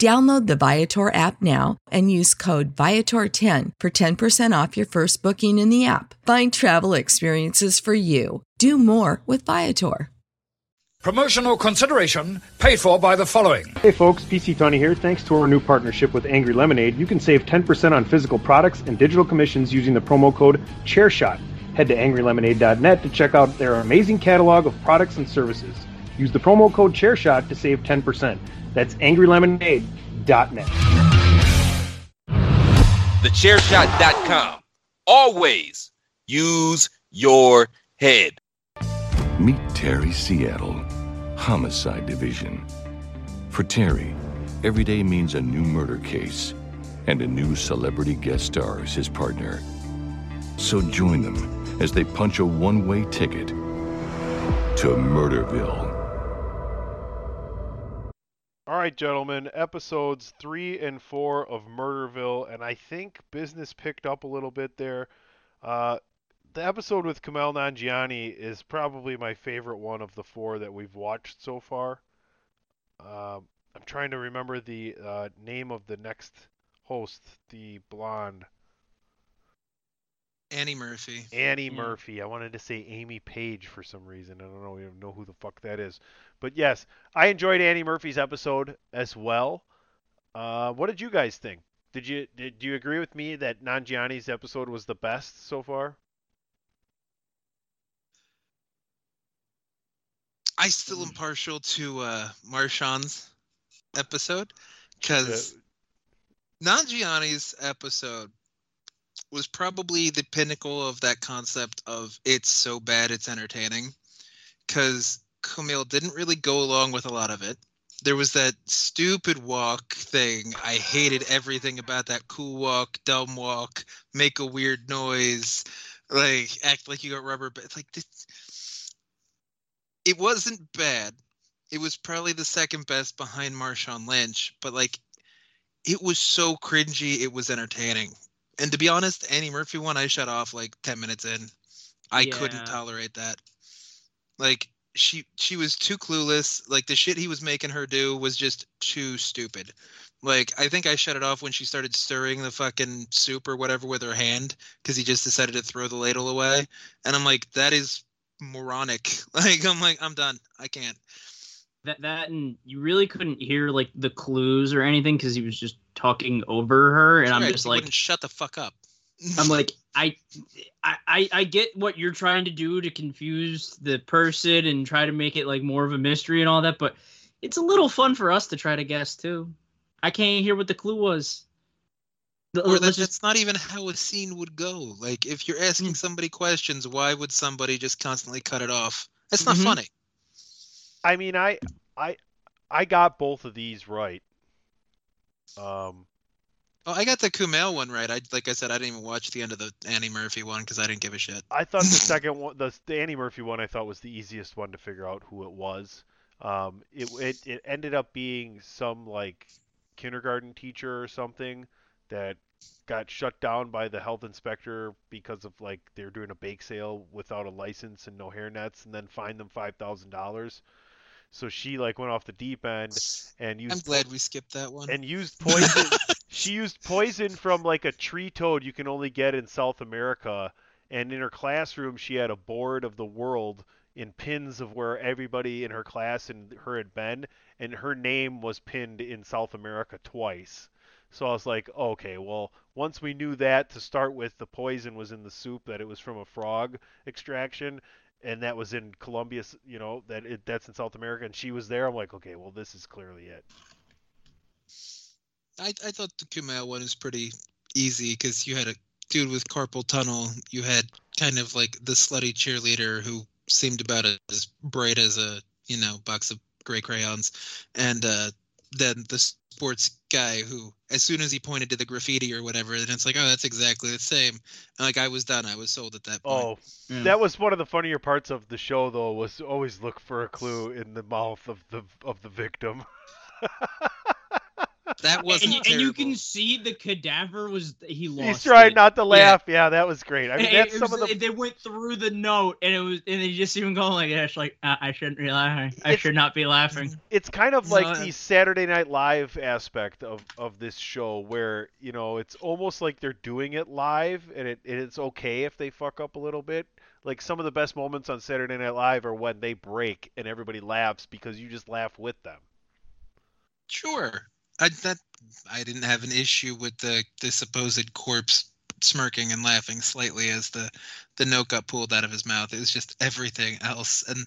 Download the Viator app now and use code Viator10 for 10% off your first booking in the app. Find travel experiences for you. Do more with Viator. Promotional consideration paid for by the following. Hey folks, PC Tony here. Thanks to our new partnership with Angry Lemonade, you can save 10% on physical products and digital commissions using the promo code ChairShot. Head to angrylemonade.net to check out their amazing catalog of products and services. Use the promo code ChairShot to save 10%. That's angrylemonade.net. TheChairShot.com. Always use your head. Meet Terry Seattle, Homicide Division. For Terry, every day means a new murder case and a new celebrity guest star as his partner. So join them as they punch a one way ticket to Murderville. All right, gentlemen, episodes three and four of Murderville, and I think business picked up a little bit there. Uh, the episode with Kumail Nanjiani is probably my favorite one of the four that we've watched so far. Uh, I'm trying to remember the uh, name of the next host, the blonde. Annie Murphy. Annie Yeah. Murphy. I wanted to say Amy Page for some reason. I don't know, even know who the fuck that is. But yes, I enjoyed Annie Murphy's episode as well. Uh, what did you guys think? Did you did do you agree with me that Nanjiani's episode was the best so far? I still am partial to uh, Marshawn's episode because Nanjiani's episode was probably the pinnacle of that concept of it's so bad it's entertaining because Kumail didn't really go along with a lot of it. There was that stupid walk thing. I hated everything about that cool walk, dumb walk, make a weird noise, like act like you got rubber. But like this, it wasn't bad. It was probably the second best behind Marshawn Lynch, but like it was so cringy, it was entertaining. And to be honest, Annie Murphy one I shut off like 10 minutes in. I Yeah. couldn't tolerate that. Like she she was too clueless. Like the shit he was making her do was just too stupid. Like I think I shut it off when she started stirring the fucking soup or whatever with her hand because he just decided to throw the ladle away. And I'm like, that is moronic. Like I'm like, I'm done. I can't. That that and you really couldn't hear like the clues or anything because he was just talking over her, and I'm Right, just like, shut the fuck up. I'm like, I, I, I- I get what you're trying to do to confuse the person and try to make it like more of a mystery and all that, but it's a little fun for us to try to guess too. I can't hear what the clue was. The- or that, just- that's not even how a scene would go. Like if you're asking somebody questions, why would somebody just constantly cut it off? That's not Mhm. funny. I mean, I I I got both of these right. Um, Oh, I got the Kumail one right. I like I said, I didn't even watch the end of the Annie Murphy one because I didn't give a shit. I thought the second one, the, the Annie Murphy one, I thought was the easiest one to figure out who it was. Um, it, it it ended up being some like kindergarten teacher or something that got shut down by the health inspector because of like they're doing a bake sale without a license and no hairnets, and then fined them five thousand dollars. So she like went off the deep end and used. I'm glad we skipped that one. And used poison. She used poison from like a tree toad you can only get in South America. And in her classroom, she had a board of the world in pins of where everybody in her class and her had been, and her name was pinned in South America twice. So I was like, okay, well, once we knew that to start with, the poison was in the soup, that it was from a frog extraction, and that was in Colombia, you know, that it, that's in South America, and she was there. I'm like, okay, well, this is clearly it. I, I thought the Kumail one was pretty easy because you had a dude with carpal tunnel. You had kind of like the slutty cheerleader who seemed about as bright as a you know box of gray crayons, and uh, then the sports guy who, as soon as he pointed to the graffiti or whatever, then it's like, oh, that's exactly the same. And like I was done. I was sold at that point. Oh, that was one of the funnier parts of the show, though. Was always look for a clue in the mouth of the of the victim. that was and, and, you can see the cadaver was he lost. He's trying it. not to laugh. Yeah. yeah, that was great. I mean, And that's some was- of the. They went through the note, and it was, and they just even going like, "It's like uh, I shouldn't be laughing. I It's- should not be laughing." It's kind of like uh, the Saturday Night Live aspect of, of this show, where you know it's almost like they're doing it live, and it and it's okay if they fuck up a little bit. Like some of the best moments on Saturday Night Live are when they break and everybody laughs because you just laugh with them. Sure. I that I didn't have an issue with the the supposed corpse smirking and laughing slightly as the the note got pulled out of his mouth. It was just everything else. And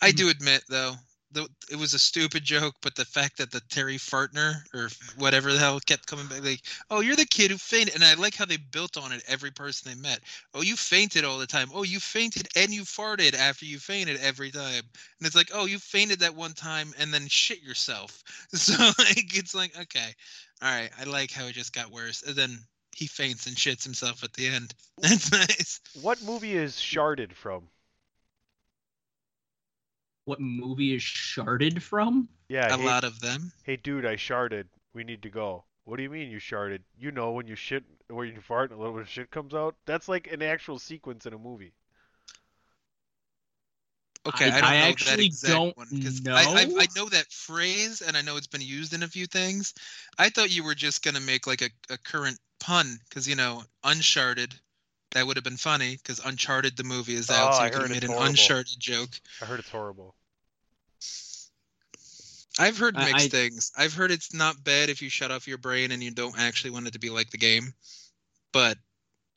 I mm-hmm. do admit though, the, it was a stupid joke, but the fact that the Terry Fartner or whatever the hell kept coming back, like, oh, you're the kid who fainted, and I like how they built on it every person they met. Oh, you fainted all the time. Oh, you fainted and you farted after you fainted every time, and it's like, oh, you fainted that one time and then shit yourself. So like, it's like, okay, all right, I like how it just got worse, and then he faints and shits himself at the end. That's nice. What movie is Sharded from? What movie is sharded from? Yeah, A hey, lot of them. Hey, dude, I sharded. We need to go. What do you mean you sharded? You know when you shit, when you fart, and a little bit of shit comes out. That's like an actual sequence in a movie. Okay, I- I, don't I know that actually exact don't one, 'cause I, I, know. I know that phrase, and I know it's been used in a few things. I thought you were just gonna make like a, a current pun, because you know, Uncharted. That would have been funny, because Uncharted the movie is out, Oh, so I you could heard have made an. Uncharted joke. I heard it's horrible. I've heard mixed I- things. I've heard it's not bad if you shut off your brain and you don't actually want it to be like the game, but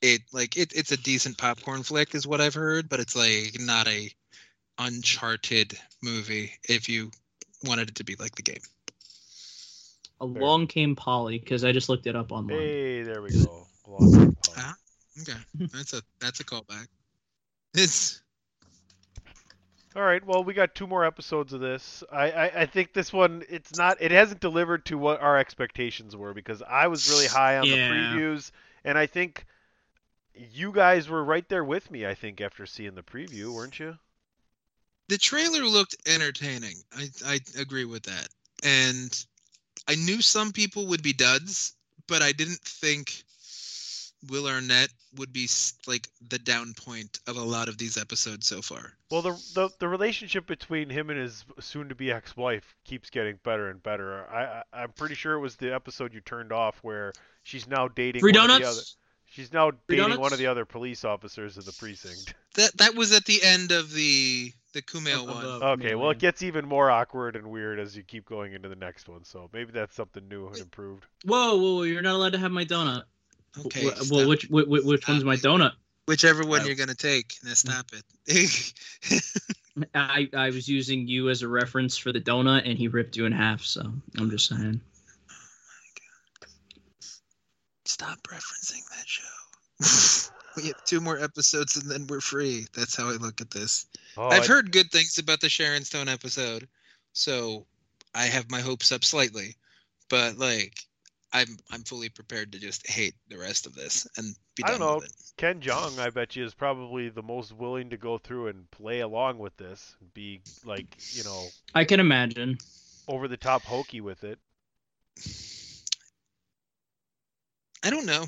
it like it, it's a decent popcorn flick, is what I've heard. But it's like not a Uncharted movie if you wanted it to be like the game. Along came Polly because I just looked it up online. Hey, there we go. Long pause. Huh? Okay, that's a that's a callback. It's All right. Well, we got two more episodes of this. I, I, I think this one it's not it hasn't delivered to what our expectations were because I was really high on the previews and I think you guys were right there with me. I think after seeing the preview, weren't you? the trailer looked entertaining. I I agree with that, and I knew some people would be duds, but I didn't think Will Arnett would be like the down point of a lot of these episodes so far. Well, the the, the relationship between him and his soon-to-be ex-wife keeps getting better and better. I, I I'm pretty sure it was the episode you turned off where she's now dating Free one of the other. She's now Free dating one of the other police officers of the precinct. That that was at the end of the the Kumail Of- of one. the- Okay, well, it gets even more awkward and weird as you keep going into the next one. So maybe that's something new and improved. Whoa, whoa, whoa, you're not allowed to have my donut. Okay, Wh- well, which which, which Stop one's my donut? whichever one I- you're gonna take. Now mm. stop it. I I was using you as a reference for the donut, and he ripped you in half. So I'm just saying. Oh my god! Stop referencing that show. we have two more episodes and then we're free. That's how I look at this. Oh, I've I- heard good things about the Sharon Stone episode, so I have my hopes up slightly. But like, I'm I'm fully prepared to just hate the rest of this and be done I done don't know. with it. Ken Jeong, I bet you, is probably the most willing to go through and play along with this, be like, you know, I can imagine. over the top hokey with it. I don't know.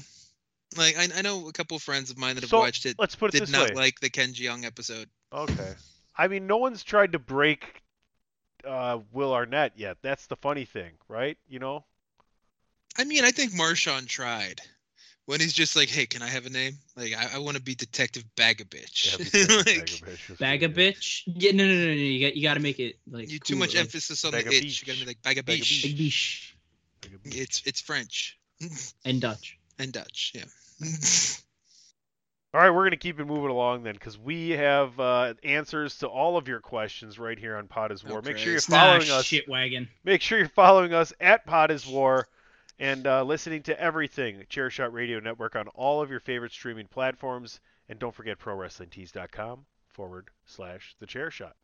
Like I, I know a couple friends of mine that have So, watched it. let's put it did this not way. like the Ken Jeong episode. Okay. I mean, no one's tried to break uh, Will Arnett yet. That's the funny thing, right? You know? I mean, I think Marshawn tried when he's just like, "Hey, can I have a name? Like, I, I want to be Detective Bag a Bitch." Like, Bag. Yeah, no, no, no, no. You got you got to make it like you too cool, much like, emphasis on Bag the a itch. You gotta be like Bag a Bag a Beach. Big biche It's it's French and Dutch. and Dutch. Yeah. All right, we're going to keep it moving along then because we have uh, answers to all of your questions right here on Pod is War. Oh, Make sure you're following nah, us. shit wagon. Make sure you're following us at Pod is War and uh, listening to everything Chairshot Radio Network on all of your favorite streaming platforms. And don't forget ProWrestlingTees.com forward slash The Chair Shot.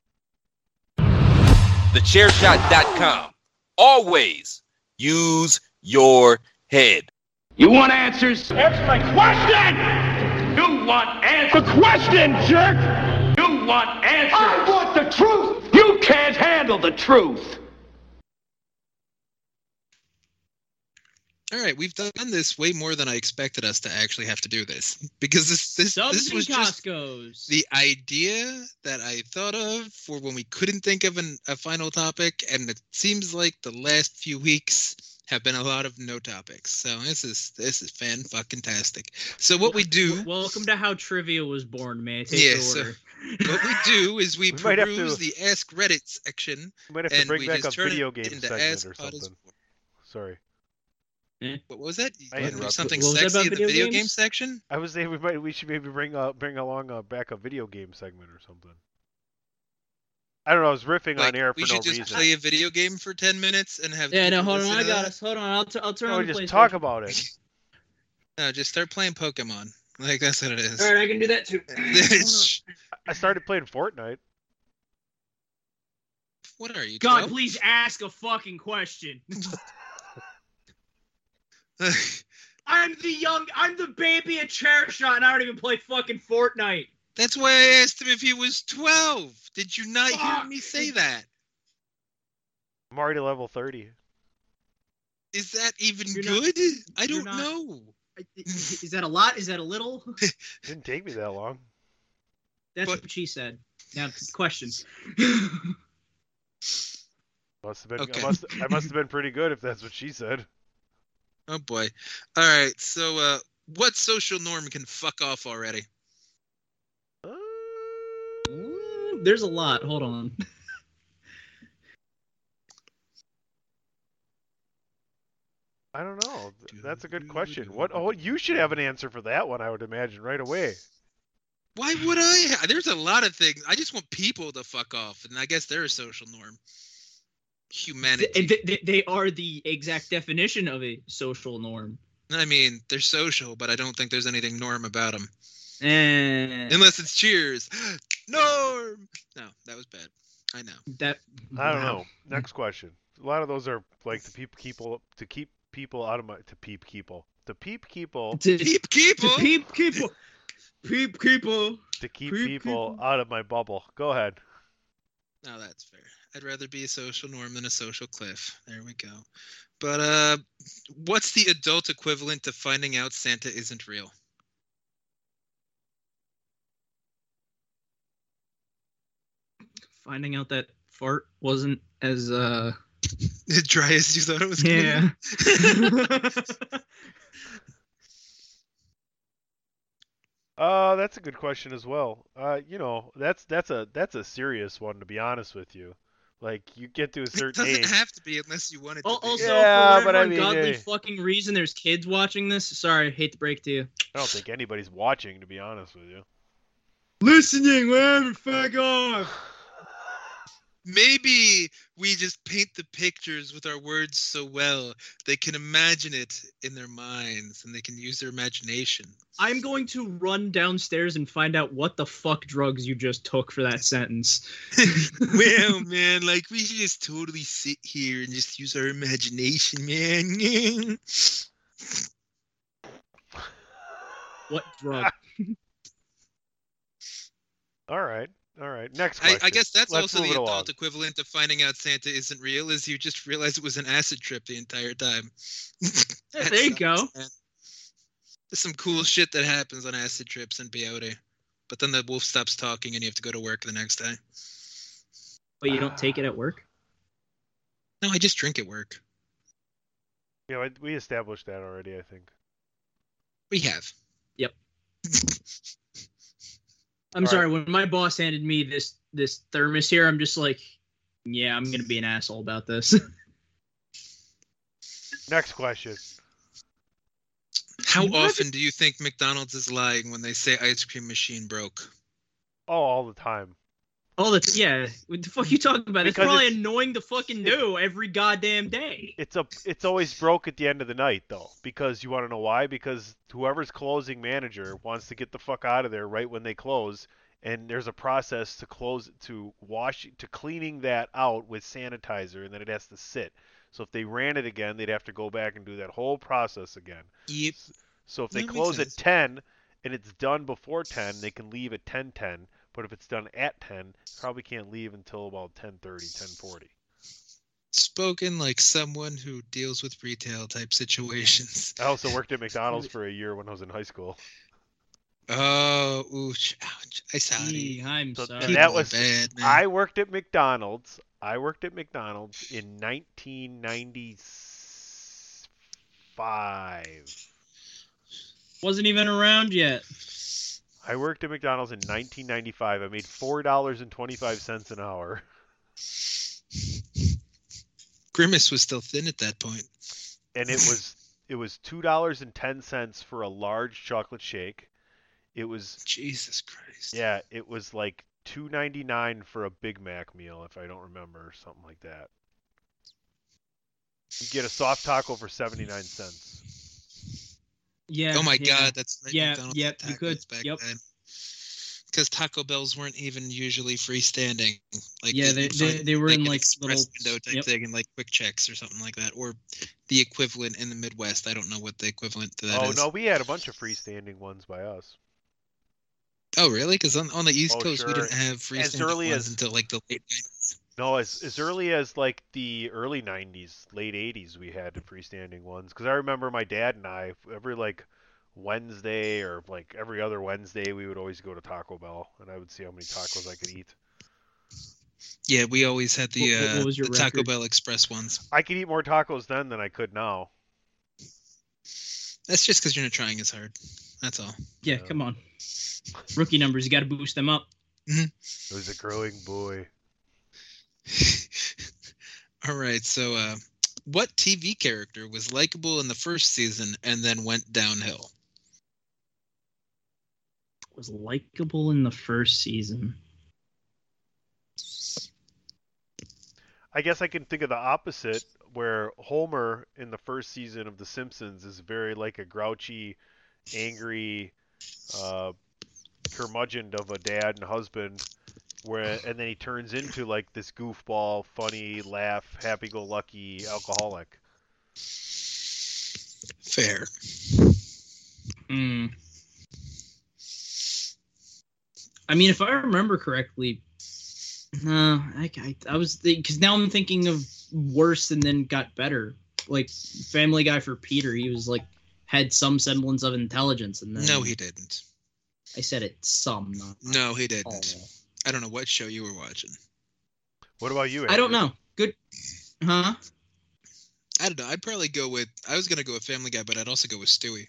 TheChairShot.com. Always use your head. You want answers? Answer my question! You want answers? The question, jerk! You want answers? I want the truth! You can't handle the truth! All right, we've done this way more than I expected us to actually have to do this because this this Subs this and was just the idea that I thought of for when we couldn't think of an, a final topic, and it seems like the last few weeks have been a lot of no topics. So this is this is fan fucking tastic. So what we do, Welcome to how trivia was born. May I take Yeah, the so- what we do is we, We might have to- peruse the Ask Reddit section, We might have to and bring we back a turn video it game into segment Ask or something. Sorry. What was that? I interrupted. something What was sexy about in the video video game section. I was saying we might we should maybe bring uh, bring along a back a video game segment or something. I don't know. I was riffing Like, on air for no reason. we should just reason. play a video game for ten minutes and have. Yeah, no, hold on. I got that? us. Hold on. I'll, t- I'll turn No, on the just PlayStation. talk about it. No, just start playing Pokemon. Like that's what it is. All right, I can do that too. I started playing Fortnite. what are you? God, 12? please ask a fucking question. I'm the young, I'm the baby at chair shot, and I don't even play fucking Fortnite. That's why I asked him if he was twelve. Did you not hear me say that? I'm already level thirty. Is that even You're not- good? I don't not- know. Is that a lot? Is that a little? Didn't take me that long. That's But- what she said. Now, question. Must have been. Okay. I must. I must have been pretty good if that's what she said. Oh boy. All right. So, uh, what social norm can fuck off already? Uh, There's a lot. Hold on. I don't know. That's a good question. What? Oh, you should have an answer for that one. I would imagine right away. Why would I? There's a lot of things. I just want people to fuck off, and I guess they're a social norm. Humanity. Th- th- th- they are the exact definition of a social norm. I mean, they're social, but I don't think there's anything norm about them. And eh. Unless it's Cheers. Norm. No, that was bad. I know. that I don't wow. know. Next question. A lot of those are like to peep people to keep people out of my to peep people to peep people To, Peep people. to peep people, peep people. to keep Peep people people. out of my bubble. Go ahead. No, that's fair. I'd rather be a social norm than a social cliff. There we go. But uh, what's the adult equivalent to finding out Santa isn't real? Finding out that fart wasn't as uh Dry as you thought it was. gonna be? yeah. Uh, that's a good question as well. Uh, you know, that's that's a that's a serious one to be honest with you. Like you get to a certain It doesn't age. have to be unless you want it to Al- be. Also, Yeah, for but I whatever mean, ungodly hey. fucking reason, there's kids watching this. Sorry, I hate to break to you. I don't think anybody's watching to be honest with you. Listening, whatever, fuck off. Maybe we just paint the pictures with our words so well they can imagine it in their minds and they can use their imagination. I'm going to run downstairs and find out what the fuck drugs you just took for that sentence. well, man, like we should just totally sit here and just use our imagination, man. what drug? All right. All right. Next I, question. I guess that's Let's also the it along. adult equivalent of finding out Santa isn't real is you just realize it was an acid trip the entire time. Yeah, there you go. There's some cool shit that happens on acid trips in peyote. But then the wolf stops talking and you have to go to work the next day. But you don't take it at work? No, I just drink at work. Yeah, I- we established that already. I think. We have. Yep. I'm All sorry. When my boss handed me this this thermos here, I'm just like, yeah, I'm gonna be an asshole about this. Next question. How What? often do you think McDonald's is lying when they say ice cream machine broke? Oh, all the time. Oh, that's yeah. What the fuck you talking about? It's Because probably it's- annoying to fucking do every goddamn day. It's a it's always broke at the end of the night though, because you want to know why? Because whoever's closing manager wants to get the fuck out of there right when they close, and there's a process to close to wash to cleaning that out with sanitizer, and then it has to sit. So if they ran it again, they'd have to go back and do that whole process again. Yep. So if they That makes close at sense. 10 and it's done before 10, they can leave at 10:10. But if it's done at 10, probably can't leave until about 10:30, 10:40. Spoken like someone who deals with retail type situations. I also worked at McDonald's for a year when I was in high school. Oh, ouch, ouch. I sorry. Gee, I'm So- sorry. that was bad, man. I worked at McDonald's. I worked at McDonald's in 1995. Wasn't even around yet. I worked at McDonald's in 1995. I made four dollars and twenty-five cents an hour. Grimace was still thin at that point. and it was it was two dollars and ten cents for a large chocolate shake. It was Jesus Christ. yeah, it was like two ninety nine for a Big Mac meal, if I don't remember, something like that. You get a soft taco for seventy nine cents. Yeah. oh my yeah. God, that's like Yeah, McDonald's yep, you could, back yep. then. Because Taco Bells weren't even usually freestanding. Like Yeah, they- they- they were in, an like, little- window type yep. thing, and like quick checks or something like that, or the equivalent in the Midwest. I don't know what the equivalent to that oh, is. oh no, we had a bunch of freestanding ones by us. Oh really? Because on, on the East Oh, Coast we didn't have freestanding early ones as- until like the late 90s. No, as as early as like the early '90s, late '80s, we had freestanding ones. Because I remember my dad and I every like Wednesday or like every other Wednesday, we would always go to Taco Bell, and I would see how many tacos I could eat. Yeah, we always had the, What- what- uh, what the Taco? Bell Express ones. I could eat more tacos then than I could now. That's just because you're not trying as hard. That's all. Yeah, come on. Rookie numbers, you got to boost them up. I was a growing boy. All right, so uh, what TV character was likable in the first season and then went downhill? Was likable in the first season. I guess I can think of the opposite, where Homer in the first season of The Simpsons is very like a grouchy, angry, uh, curmudgeon of a dad and husband, where and then he turns into like this goofball, funny, laugh, happy-go-lucky alcoholic. Fair. Hmm. I mean, if I remember correctly, no, I, I, I was because now I'm thinking of worse and then got better. Like Family Guy for Peter, he was like had some semblance of intelligence, and then No, he didn't. I said it some, not No, he didn't. all. I don't know what show you were watching. What about you? I don't know. Good, huh? I don't know. I'd probably go with. I was gonna go with Family Guy, but I'd also go with Stewie.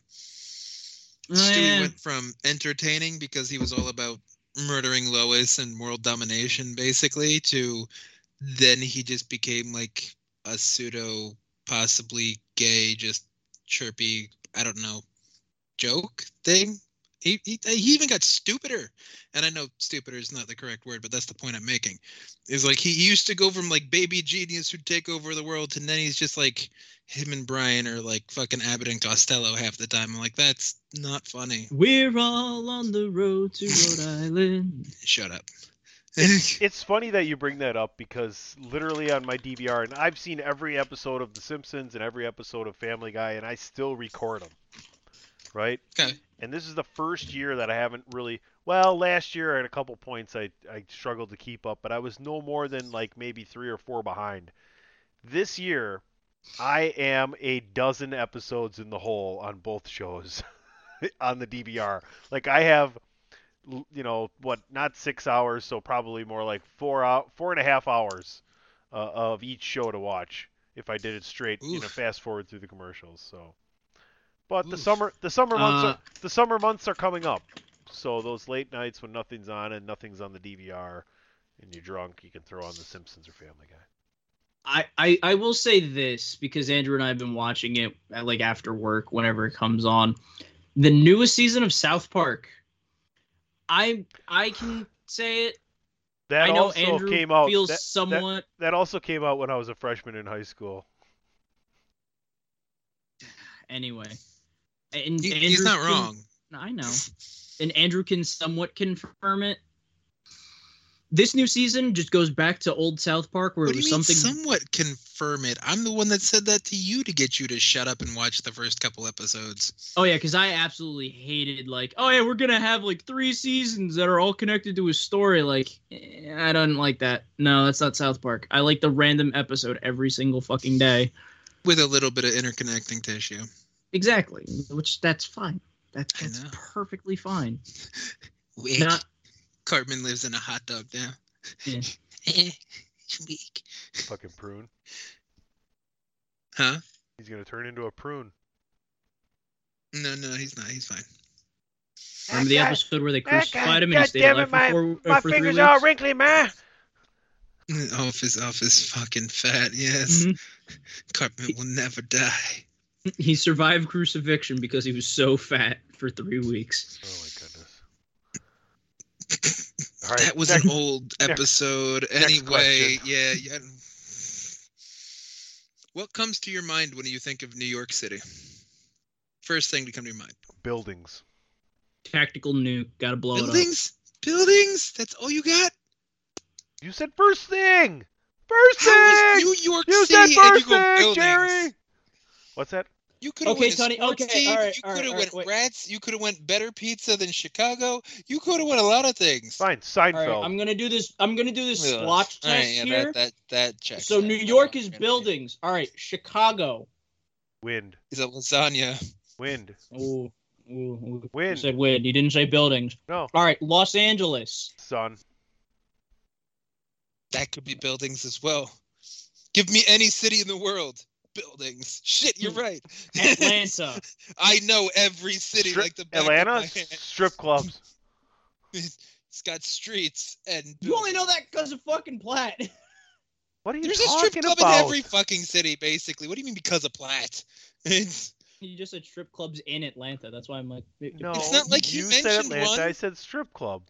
Oh, Stewie yeah. went from entertaining because he was all about murdering Lois and world domination, basically, to then he just became like a pseudo, possibly gay, just chirpy. I don't know, joke thing He, he he even got stupider, and I know stupider is not the correct word, but that's the point I'm making. Is like he used to go from like baby genius who'd take over the world, and then he's just like him and Brian are like fucking Abbott and Costello half the time. I'm like, that's not funny. We're all on the road to Rhode Island. Shut up. It's, it's funny that you bring that up because literally on my DVR, and I've seen every episode of The Simpsons and every episode of Family Guy, and I still record them. Right? Okay. And this is the first year that I haven't really. Well, last year at a couple points I I struggled to keep up, but I was no more than like maybe three or four behind. This year, I am a dozen episodes in the hole on both shows on the DVR. Like I have, you know, what not six hours, so probably more like four out four and a half hours uh, of each show to watch if I did it straight, you know, fast forward through the commercials. So, but the summer the summer months Uh, are, the summer months are coming up. So those late nights when nothing's on and nothing's on the DVR, and you're drunk, you can throw on The Simpsons or Family Guy. I, I, I will say this because Andrew and I have been watching it at, like after work whenever it comes on. The newest season of South Park. I I can say it. That I know also Andrew came out. feels that, that- somewhat. That, also came out when I was a freshman in high school. Anyway, and He- he's not can- wrong. I know, and Andrew can somewhat confirm it. This new season just goes back to old South Park where What it was something. somewhat confirm it? I'm the one that said that to you to get you to shut up and watch the first couple episodes. Oh yeah, because I absolutely hated like, oh yeah, we're gonna have like three seasons that are all connected to a story. Like, eh, I don't like that. No, that's not South Park. I like the random episode every single fucking day. With a little bit of interconnecting tissue. Exactly, which that's fine. That's, that's perfectly fine. Weak. Not Cartman lives in a hot dog now. Yeah. Eh, Weak. Fucking prune. Huh? He's gonna turn into a prune. No, no, he's not. He's fine. remember the episode where they crucified him and he God stayed damn alive it, my, for, four, my uh, for three fingers weeks? are all wrinkly, man. Off his, off his fucking fat. Yes. Mhm. Cartman will never die. He survived crucifixion because he was so fat for three weeks. Oh my goodness. All right, that was next- an old episode. next anyway, question. yeah, yeah. What comes to your mind when you think of New York City? First thing to come to your mind. buildings. Tactical nuke, gotta blow it up. Buildings? Buildings? That's all you got? You said first thing. First How is thing. New York you said City and you first go thing, buildings? Jerry. What's that? You could have Okay, went Tony, okay, team. all right, you could have all right, went wait. rats. You could have went better pizza than Chicago. You could have went a lot of things. Fine, All right, Seinfeld. I'm gonna do this. I'm gonna do this Ugh. splotch All right, test yeah, here. that that that checks. so out. New York what is I'm gonna buildings. All right, Chicago. Wind. Is a lasagna. Wind. Ooh, ooh, ooh. You said wind. You didn't say buildings. No. All right, Los Angeles. Sun. That could be buildings as well. Give me any city in the world. Buildings. Shit, you're hmm. right. Atlanta. I know every city Stri- like the back Atlanta. of my hand. Strip clubs. It's got streets and you only know that because of fucking Platt. What are you There's a strip club about? in every fucking city, basically. What do you mean because of Platt? It's you just said strip clubs in Atlanta. That's why I'm like. No, It's not like you said mentioned Atlanta. one. I said strip club.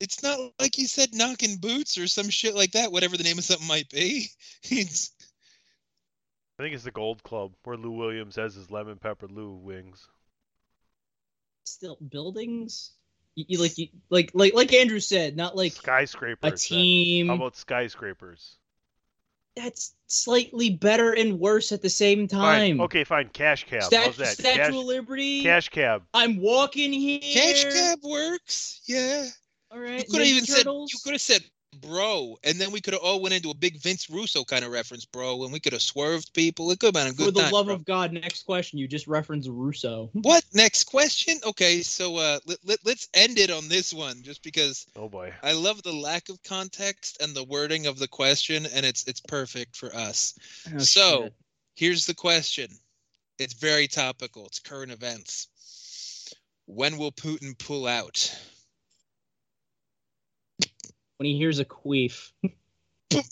it's not like you said knocking boots or some shit like that, whatever the name of something might be. It's I think it's the Gold Club where Lou Williams has his lemon pepper Lou wings. Still buildings. You, you like you like like like Andrew said, not like Skyscrapers. a then. team. How about skyscrapers? That's slightly better and worse at the same time. Fine. Okay, fine. Cash cab. Stat- How's that? Statue Cash, of Liberty. cash cab. I'm walking here. cash cab works. Yeah. All right. You could have Ninja even said you could have said bro, and then we could have all went into a big Vince Russo kind of reference, bro, and we could have swerved people. It could have been a good For the time, love bro. of God, next question. You just referenced Russo. What next question? Okay, so uh, let, let, let's end it on this one, just because Oh boy. I love the lack of context and the wording of the question, and it's it's perfect for us. Oh, so shit. here's the question. It's very topical. It's current events. When will Putin pull out? When he hears a queef,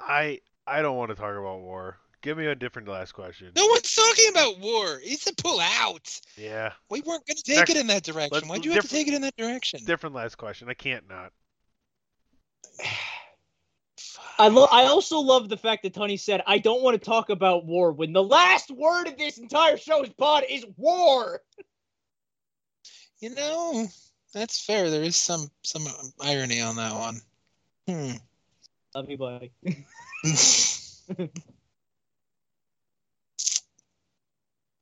I I don't want to talk about war Give me a different last question. No one's talking about war. It's a pull out. Yeah. We weren't going to take Next- it in that direction. Why'd you have to take it in that direction? Different last question. I can't not. I lo- I also love the fact that Tony said, "I don't want to talk about war." When the last word of this entire show's pod is war. You know, that's fair. There is some some irony on that one. Hmm. Love you, buddy.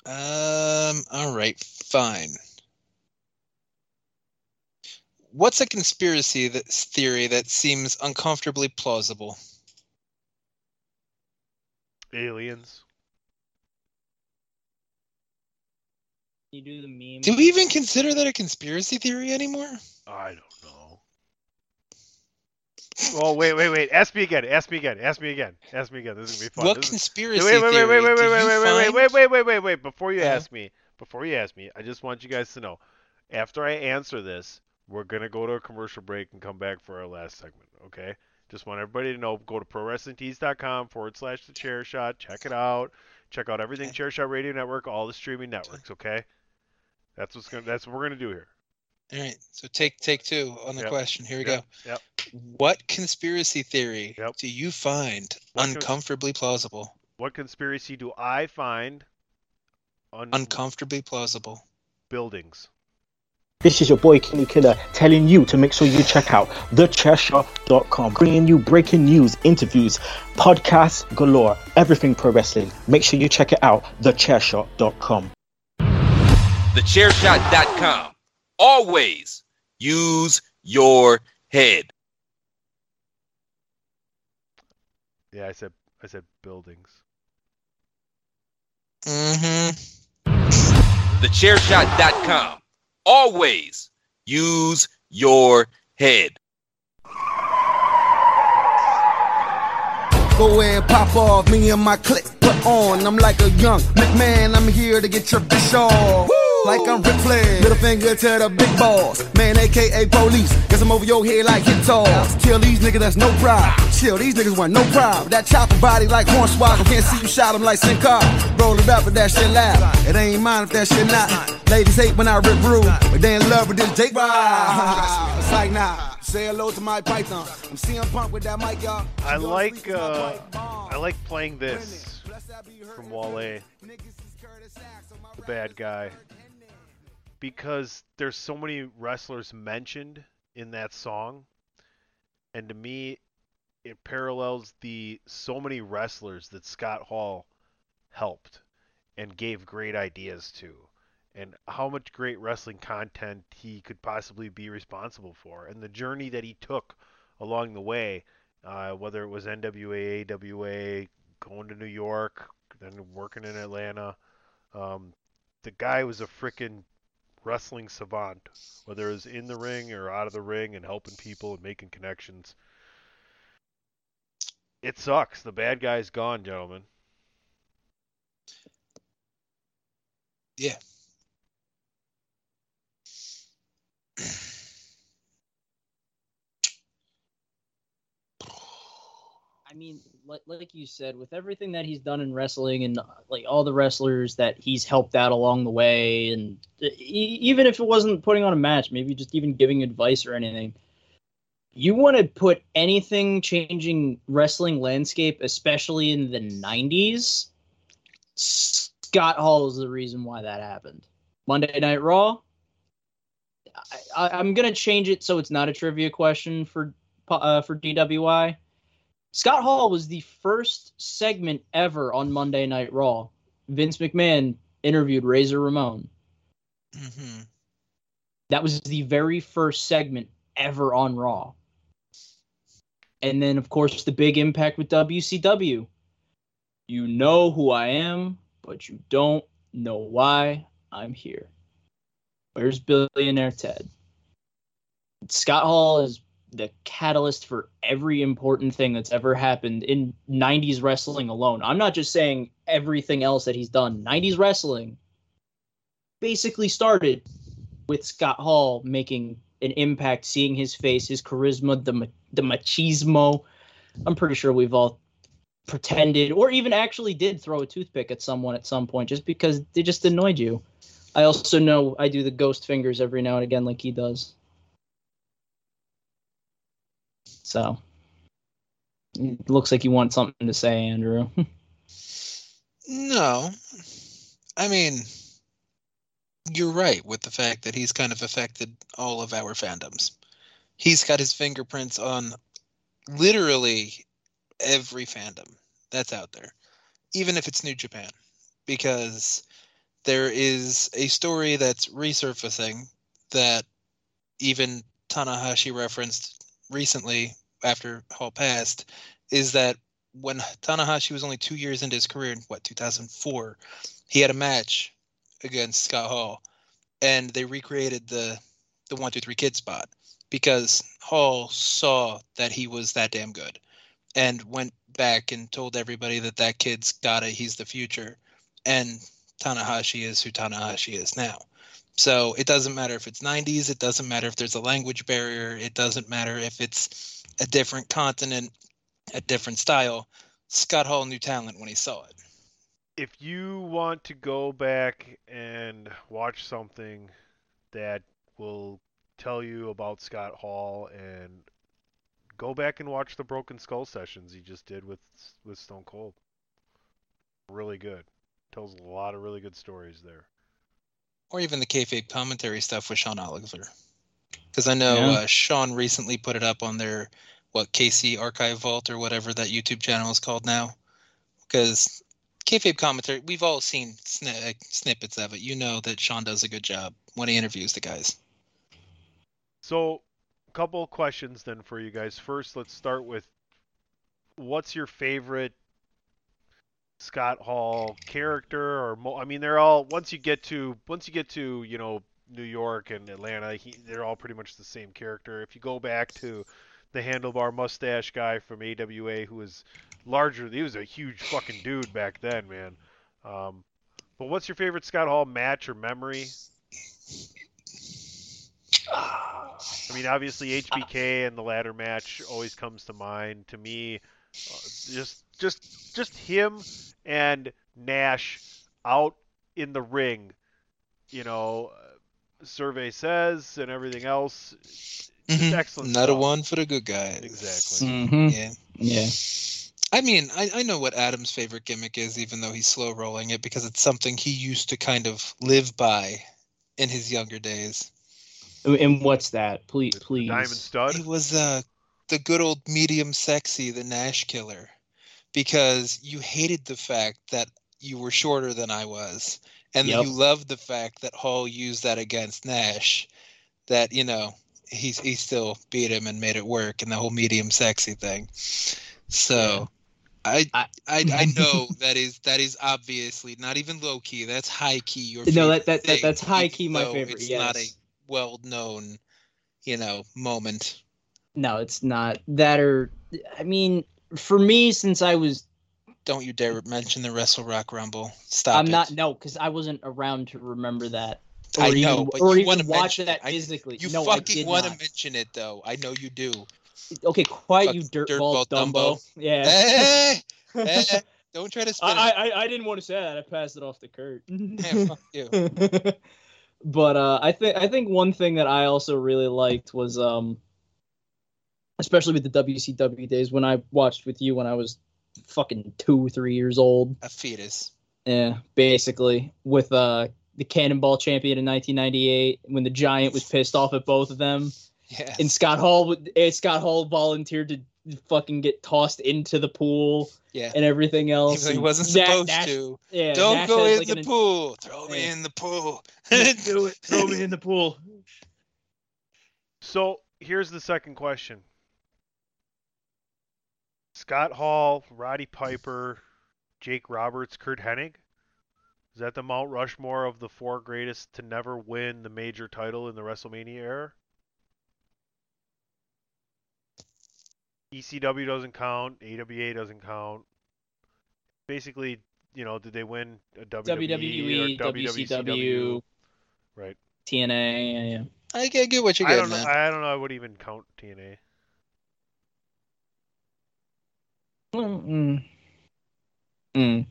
Um. All right. Fine. What's a conspiracy that theory that seems uncomfortably plausible? Aliens. You do the meme. Do we even consider that a conspiracy theory anymore? I don't know. Oh wait, wait, wait! Ask me again. Ask me again. Ask me again. Ask me again. This is gonna be fun. What This is- conspiracy wait, wait, wait, theory wait, wait, do wait, wait, you wait, wait, wait, wait, wait, wait, wait. Before you Uh-huh. ask me, before you ask me, I just want you guys to know. After I answer this, we're gonna go to a commercial break and come back for our last segment. Okay? Just want everybody to know. Go to prowrestlingtees.com forward slash the chair shot. Check it out. Check out everything Chair Shot Radio Network, all the streaming networks. Okay? That's what's gonna. That's what we're gonna do here. All right. So take take two on the Yep. question. Here we Yep, go. Yep. What conspiracy theory Yep. do you find What con- uncomfortably plausible? What conspiracy do I find un- Uncomfortably plausible. buildings? This is your boy Kenny Killer telling you to make sure you check out thechairshot.com, bringing you breaking news, interviews, podcasts galore, everything pro wrestling. Make sure you check it out, thechairshot.com. TheChairShot.com. Always use your head. Yeah, I said I said buildings. Mm-hmm. TheChairShot.com. Always use your head. Go ahead, pop off, me and my clique put on. I'm like a young McMahon, I'm here to get your bitch off. Like I'm Ric Flair, middle finger to the big boss. Man, aka police, guess I'm over your head like hit toss. Kill these niggas, that's no problem. Chill, these niggas want no problem. That chopper body like hornswoggle, can't see you shot him like Sin Cara. Roll it up, but that shit loud. It ain't mine if that shit not. Ladies hate when I rip rude, but they in love with this Jake ride. It's like nah. Say hello to my python. I'm CM Punk with that mic, y'all. I like uh, I like playing this from Wale, the bad guy, because there's so many wrestlers mentioned in that song, and to me, it parallels the so many wrestlers that Scott Hall helped and gave great ideas to, and how much great wrestling content he could possibly be responsible for, and the journey that he took along the way uh, whether it was NWA, AWA, going to New York, then working in Atlanta. Um, the guy was a freaking wrestling savant, whether it's in the ring or out of the ring and helping people and making connections. It sucks. The bad guy's gone, gentlemen. Yeah. I mean, like, like you said, with everything that he's done in wrestling and like all the wrestlers that he's helped out along the way, and even if it wasn't putting on a match, maybe just even giving advice or anything, you want to put anything changing wrestling landscape, especially in the '90s. Scott Hall is the reason why that happened. Monday Night Raw. I, I'm gonna change it so it's not a trivia question for uh, for DWI. Scott Hall was the first segment ever on Monday Night Raw. Vince McMahon interviewed Razor Ramon. Mm-hmm. That was the very first segment ever on Raw. And then, of course, the big impact with WCW. You know who I am, but you don't know why I'm here. Where's Billionaire Ted? Scott Hall is the catalyst for every important thing that's ever happened in 90s wrestling alone. I'm not just saying everything else that he's done. 90s wrestling basically started with Scott Hall making an impact, seeing his face, his charisma, the the machismo. I'm pretty sure we've all pretended or even actually did throw a toothpick at someone at some point just because they just annoyed you. I also know I do the ghost fingers every now and again like he does. So it looks like you want something to say, Andrew. No. I mean, you're right with the fact that he's kind of affected all of our fandoms. He's got his fingerprints on literally every fandom that's out there, even if it's New Japan, because there is a story that's resurfacing that even Tanahashi referenced recently after Hall passed is that when Tanahashi was only two years into his career in what 2004, he had a match against Scott Hall, and they recreated the the one two three kid spot because Hall saw that he was that damn good, and went back and told everybody that that kid's got it. He's the future, and Tanahashi is who Tanahashi is now. So it doesn't matter if it's 90s. It doesn't matter if there's a language barrier. It doesn't matter if it's a different continent a different style. Scott Hall knew talent when he saw it. If you want to go back and watch something that will tell you about Scott Hall and go back and watch the Broken Skull sessions he just did with with Stone Cold. Really good. Tells a lot of really good stories there. Or even the kayfabe commentary stuff with Sean Oliver. Because I know Yeah. uh, Sean recently put it up on their what KC Archive Vault or whatever that YouTube channel is called now. Because kayfabe commentary, we've all seen sni- snippets of it. You know that Sean does a good job when he interviews the guys. So, a couple questions then for you guys. First, let's start with what's your favorite Scott Hall character or mo- I mean they're all once you get to once you get to, you know, New York and Atlanta, he, they're all pretty much the same character. If you go back to the handlebar mustache guy from AWA who was larger, he was a huge fucking dude back then, man. Um, but what's your favorite Scott Hall match or memory? I mean, obviously HBK and the ladder match always comes to mind. To me, uh, just just just him and Nash out in the ring. You know, uh, survey says and everything else. Just Mhm. excellent. Not a one for the good guys. Exactly. Mhm. Yeah. Yeah. I mean, I, I know what Adam's favorite gimmick is, even though he's slow rolling it, because it's something he used to kind of live by in his younger days. And what's that? Please, please. Diamond Stud. It was uh, the good old medium sexy, the Nash killer, because you hated the fact that you were shorter than I was, and Yep. you loved the fact that Hall used that against Nash. That you know he's he still beat him and made it work, and the whole medium sexy thing. So. I, I I know that is that is obviously not even low key. That's high key. Your No, that- that- that- that's high key my favorite, It's not a well known, you know, moment. No, it's not. That or I mean, for me, since I was, Don't you dare mention the Wrestle Rock Rumble. Stop I'm it. not no, because I wasn't around to remember that. Or I even, know, but or you even wanna watch mention that it. I- physically. You no, fucking want to mention it though. I know you do. Okay, quiet, Fuck you dirtball dirtball Dumbo. Dumbo. Yeah. Eh, eh, don't try to spin I, it. I I didn't want to say that. I passed it off to Kurt. Yeah, fuck you. but uh, I think I think one thing that I also really liked was um, especially with the WCW days when I watched with you when I was fucking two three years old. A fetus. Yeah, basically with uh the Cannonball champion in 1998 when the Giant was pissed off at both of them. Yeah. And Scott Hall would- Scott Hall volunteered to fucking get tossed into the pool Yeah. and everything else. Even though he wasn't Nash- supposed Nash- to. Yeah, Don't Nash go in like, the an- pool. Throw me Yeah. in the pool. Do it. Throw me in the pool. So here's the second question. Scott Hall, Roddy Piper, Jake Roberts, Curt Hennig. Is that the Mount Rushmore of the four greatest to never win the major title in the WrestleMania era? ECW doesn't count. AWA doesn't count. Basically, you know, did they win a WWE, WWE, or WCW, Right. TNA. Yeah, yeah. I get, get what you're I don't know. I don't know. I would even count TNA. Well, mm, Mm.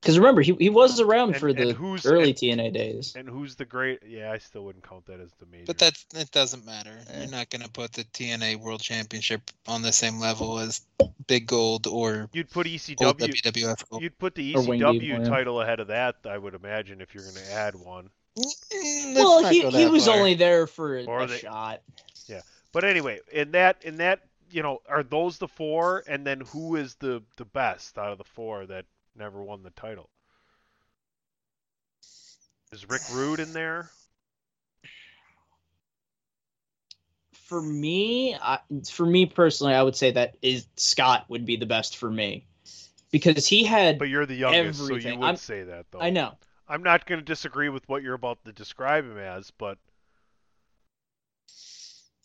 Because remember, he he was around And- for the who's- early and- TNA days. And who's the great? Yeah, I still wouldn't count that as the major. But that it doesn't matter. You're not going to put the TNA World Championship on the same level as Big Gold or You'd put ECW. WWF. Gold. You'd put the Or Wayne ECW yeah. title ahead of that, I would imagine, if you're going to add one. Mm, Well, let's he, he was far. only there for a, Or a they- shot. Yeah, but anyway, in that in that you know, are those the four? And then who is the the best out of the four that never won the title? Is Rick Rude in there? For me, I, for me personally, I would say that is Scott would be the best for me because he had. But you're the youngest, so you would I'm- say that though. I know. I'm not going to disagree with what you're about to describe him as, but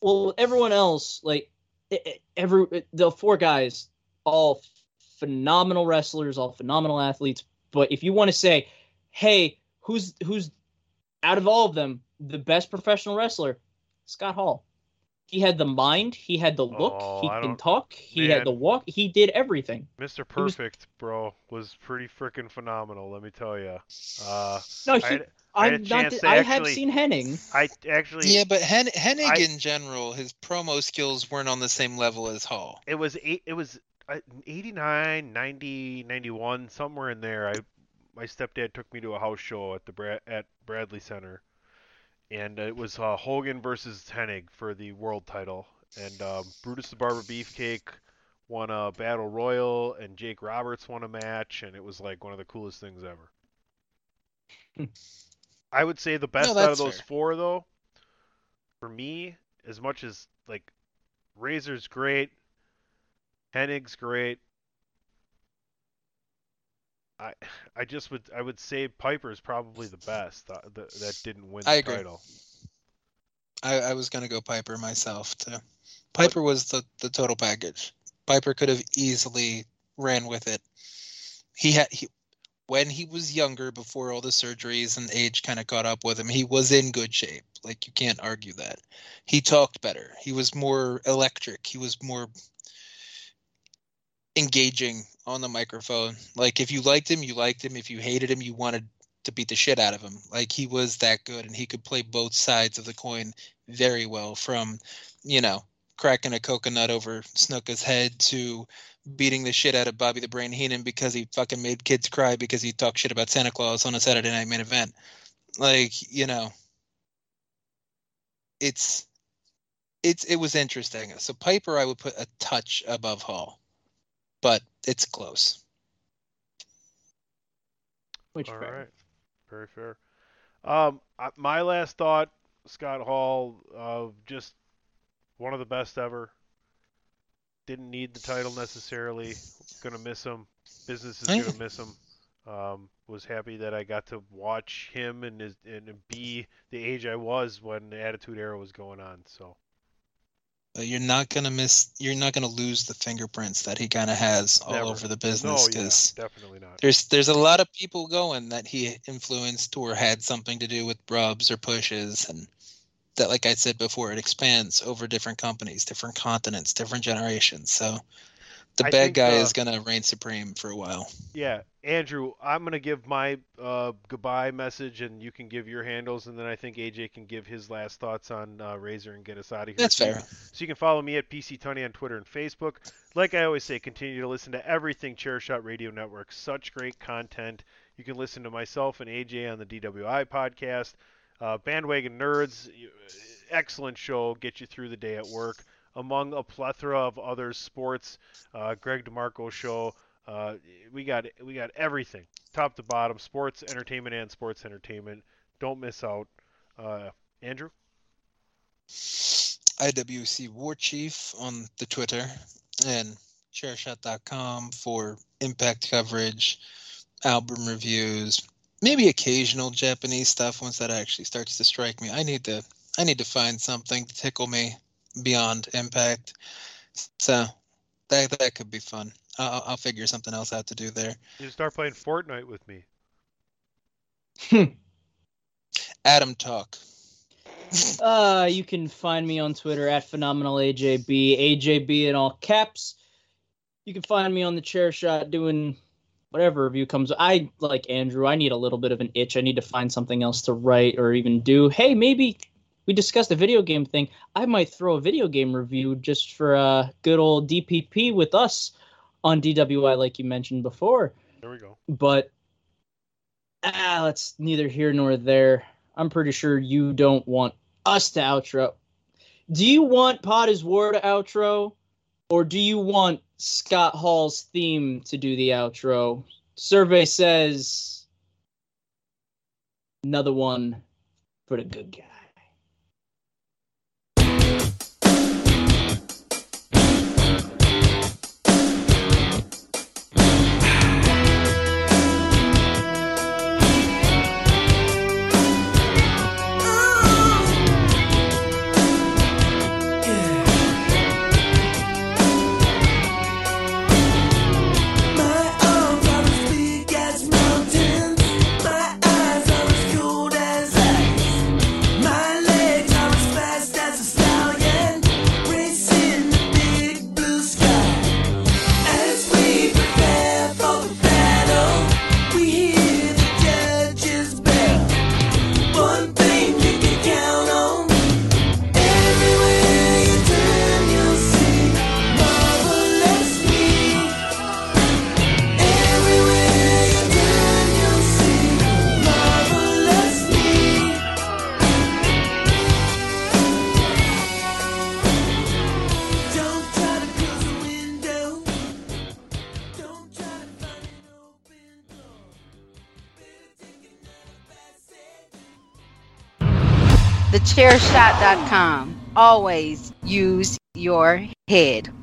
Well, everyone else, like every the four guys, all phenomenal wrestlers, all phenomenal athletes. But if you want to say, hey, who's who's out of all of them the best professional wrestler? Scott Hall. He had the mind. He had the look. Oh, he I can talk. He man. had the walk. He did everything. Mr. He was- Perfect, bro, was pretty freaking phenomenal. Let me tell you. Uh, No, he, I I'm not. chance th- to I actually- have seen Hennig. I actually Yeah, but Hen- Hennig I- in general, his promo skills weren't on the same level as Hall. it was eight it was uh, 89 90 91 somewhere in there i my stepdad took me to a house show at the Bra- at bradley center and it was uh, hogan versus hennig for the world title and um, brutus the barber beefcake won a battle royal and jake roberts won a match and it was like one of the coolest things ever i would say the best out of those fair. four though for me as much as like razor's great Hennig's great. I I just would I would say Piper's probably the best uh, the, that didn't win the I agree. title. I, I was gonna go Piper myself too. Piper was the, the total package. Piper could have easily ran with it. He had he when he was younger, before all the surgeries and age kind of caught up with him, he was in good shape. Like you can't argue that. He talked better. He was more electric. He was more engaging on the microphone. Like if you liked him, you liked him. If you hated him, you wanted to beat the shit out of him. Like he was that good and he could play both sides of the coin very well from, you know, cracking a coconut over Snuka's head to beating the shit out of Bobby the Brain Heenan because he fucking made kids cry because he talked shit about Santa Claus on a Saturday night main event. Like, you know, it's it's it was interesting. So Piper I would put a touch above Hall. But it's close. Which All fair. right, very fair. Um, I- my last thought, Scott Hall, uh, just one of the best ever. Didn't need the title necessarily. Gonna miss him. Business is gonna miss him. Um, was happy that I got to watch him and his, and be the age I was when the Attitude Era was going on. So But you're not gonna miss. You're not gonna lose the fingerprints that he kind of has all Never. over the business. no, business. yeah, Because definitely not. there's there's a lot of people going that he influenced or had something to do with rubs or pushes, and that, like I said before, it expands over different companies, different continents, different generations. So the I bad think, guy uh, is gonna reign supreme for a while. Yeah, Andrew, I'm gonna give my uh, goodbye message, and you can give your handles, and then I think AJ can give his last thoughts on uh, Razor and get us out of here. That's fair. So you can follow me at PC Tony on Twitter and Facebook. Like I always say, continue to listen to everything Chairshot Radio Network. Such great content. You can listen to myself and AJ on the DWI podcast. Uh, Bandwagon Nerds, excellent show. Get you through the day at work. Among a plethora of other sports, uh, Greg DeMarco show. Uh, we got we got everything, top to bottom, sports, entertainment, and sports entertainment. Don't miss out. Uh, Andrew. IWC War Chief on the Twitter and chairshot.com for impact coverage, album reviews, maybe occasional Japanese stuff once that actually starts to strike me. I need to I need to find something to tickle me beyond impact. So that that could be fun. I'll, I'll figure something else out to do there. You start playing Fortnite with me. Adam talk. Uh, you can find me on Twitter at phenomenal AJB, AJB in all caps. You can find me on the chair shot doing whatever review comes. I like Andrew. I need a little bit of an itch. I need to find something else to write or even do. Hey, maybe we discussed a video game thing. I might throw a video game review just for a good old DPP with us on DWI, like you mentioned before. There we go. But ah, that's neither here nor there. I'm pretty sure you don't want us to outro. Do you want Pod is War to outro, or do you want Scott Hall's theme to do the outro? Survey says another one for the good guy. Another TheChairShot.com. Always use your head.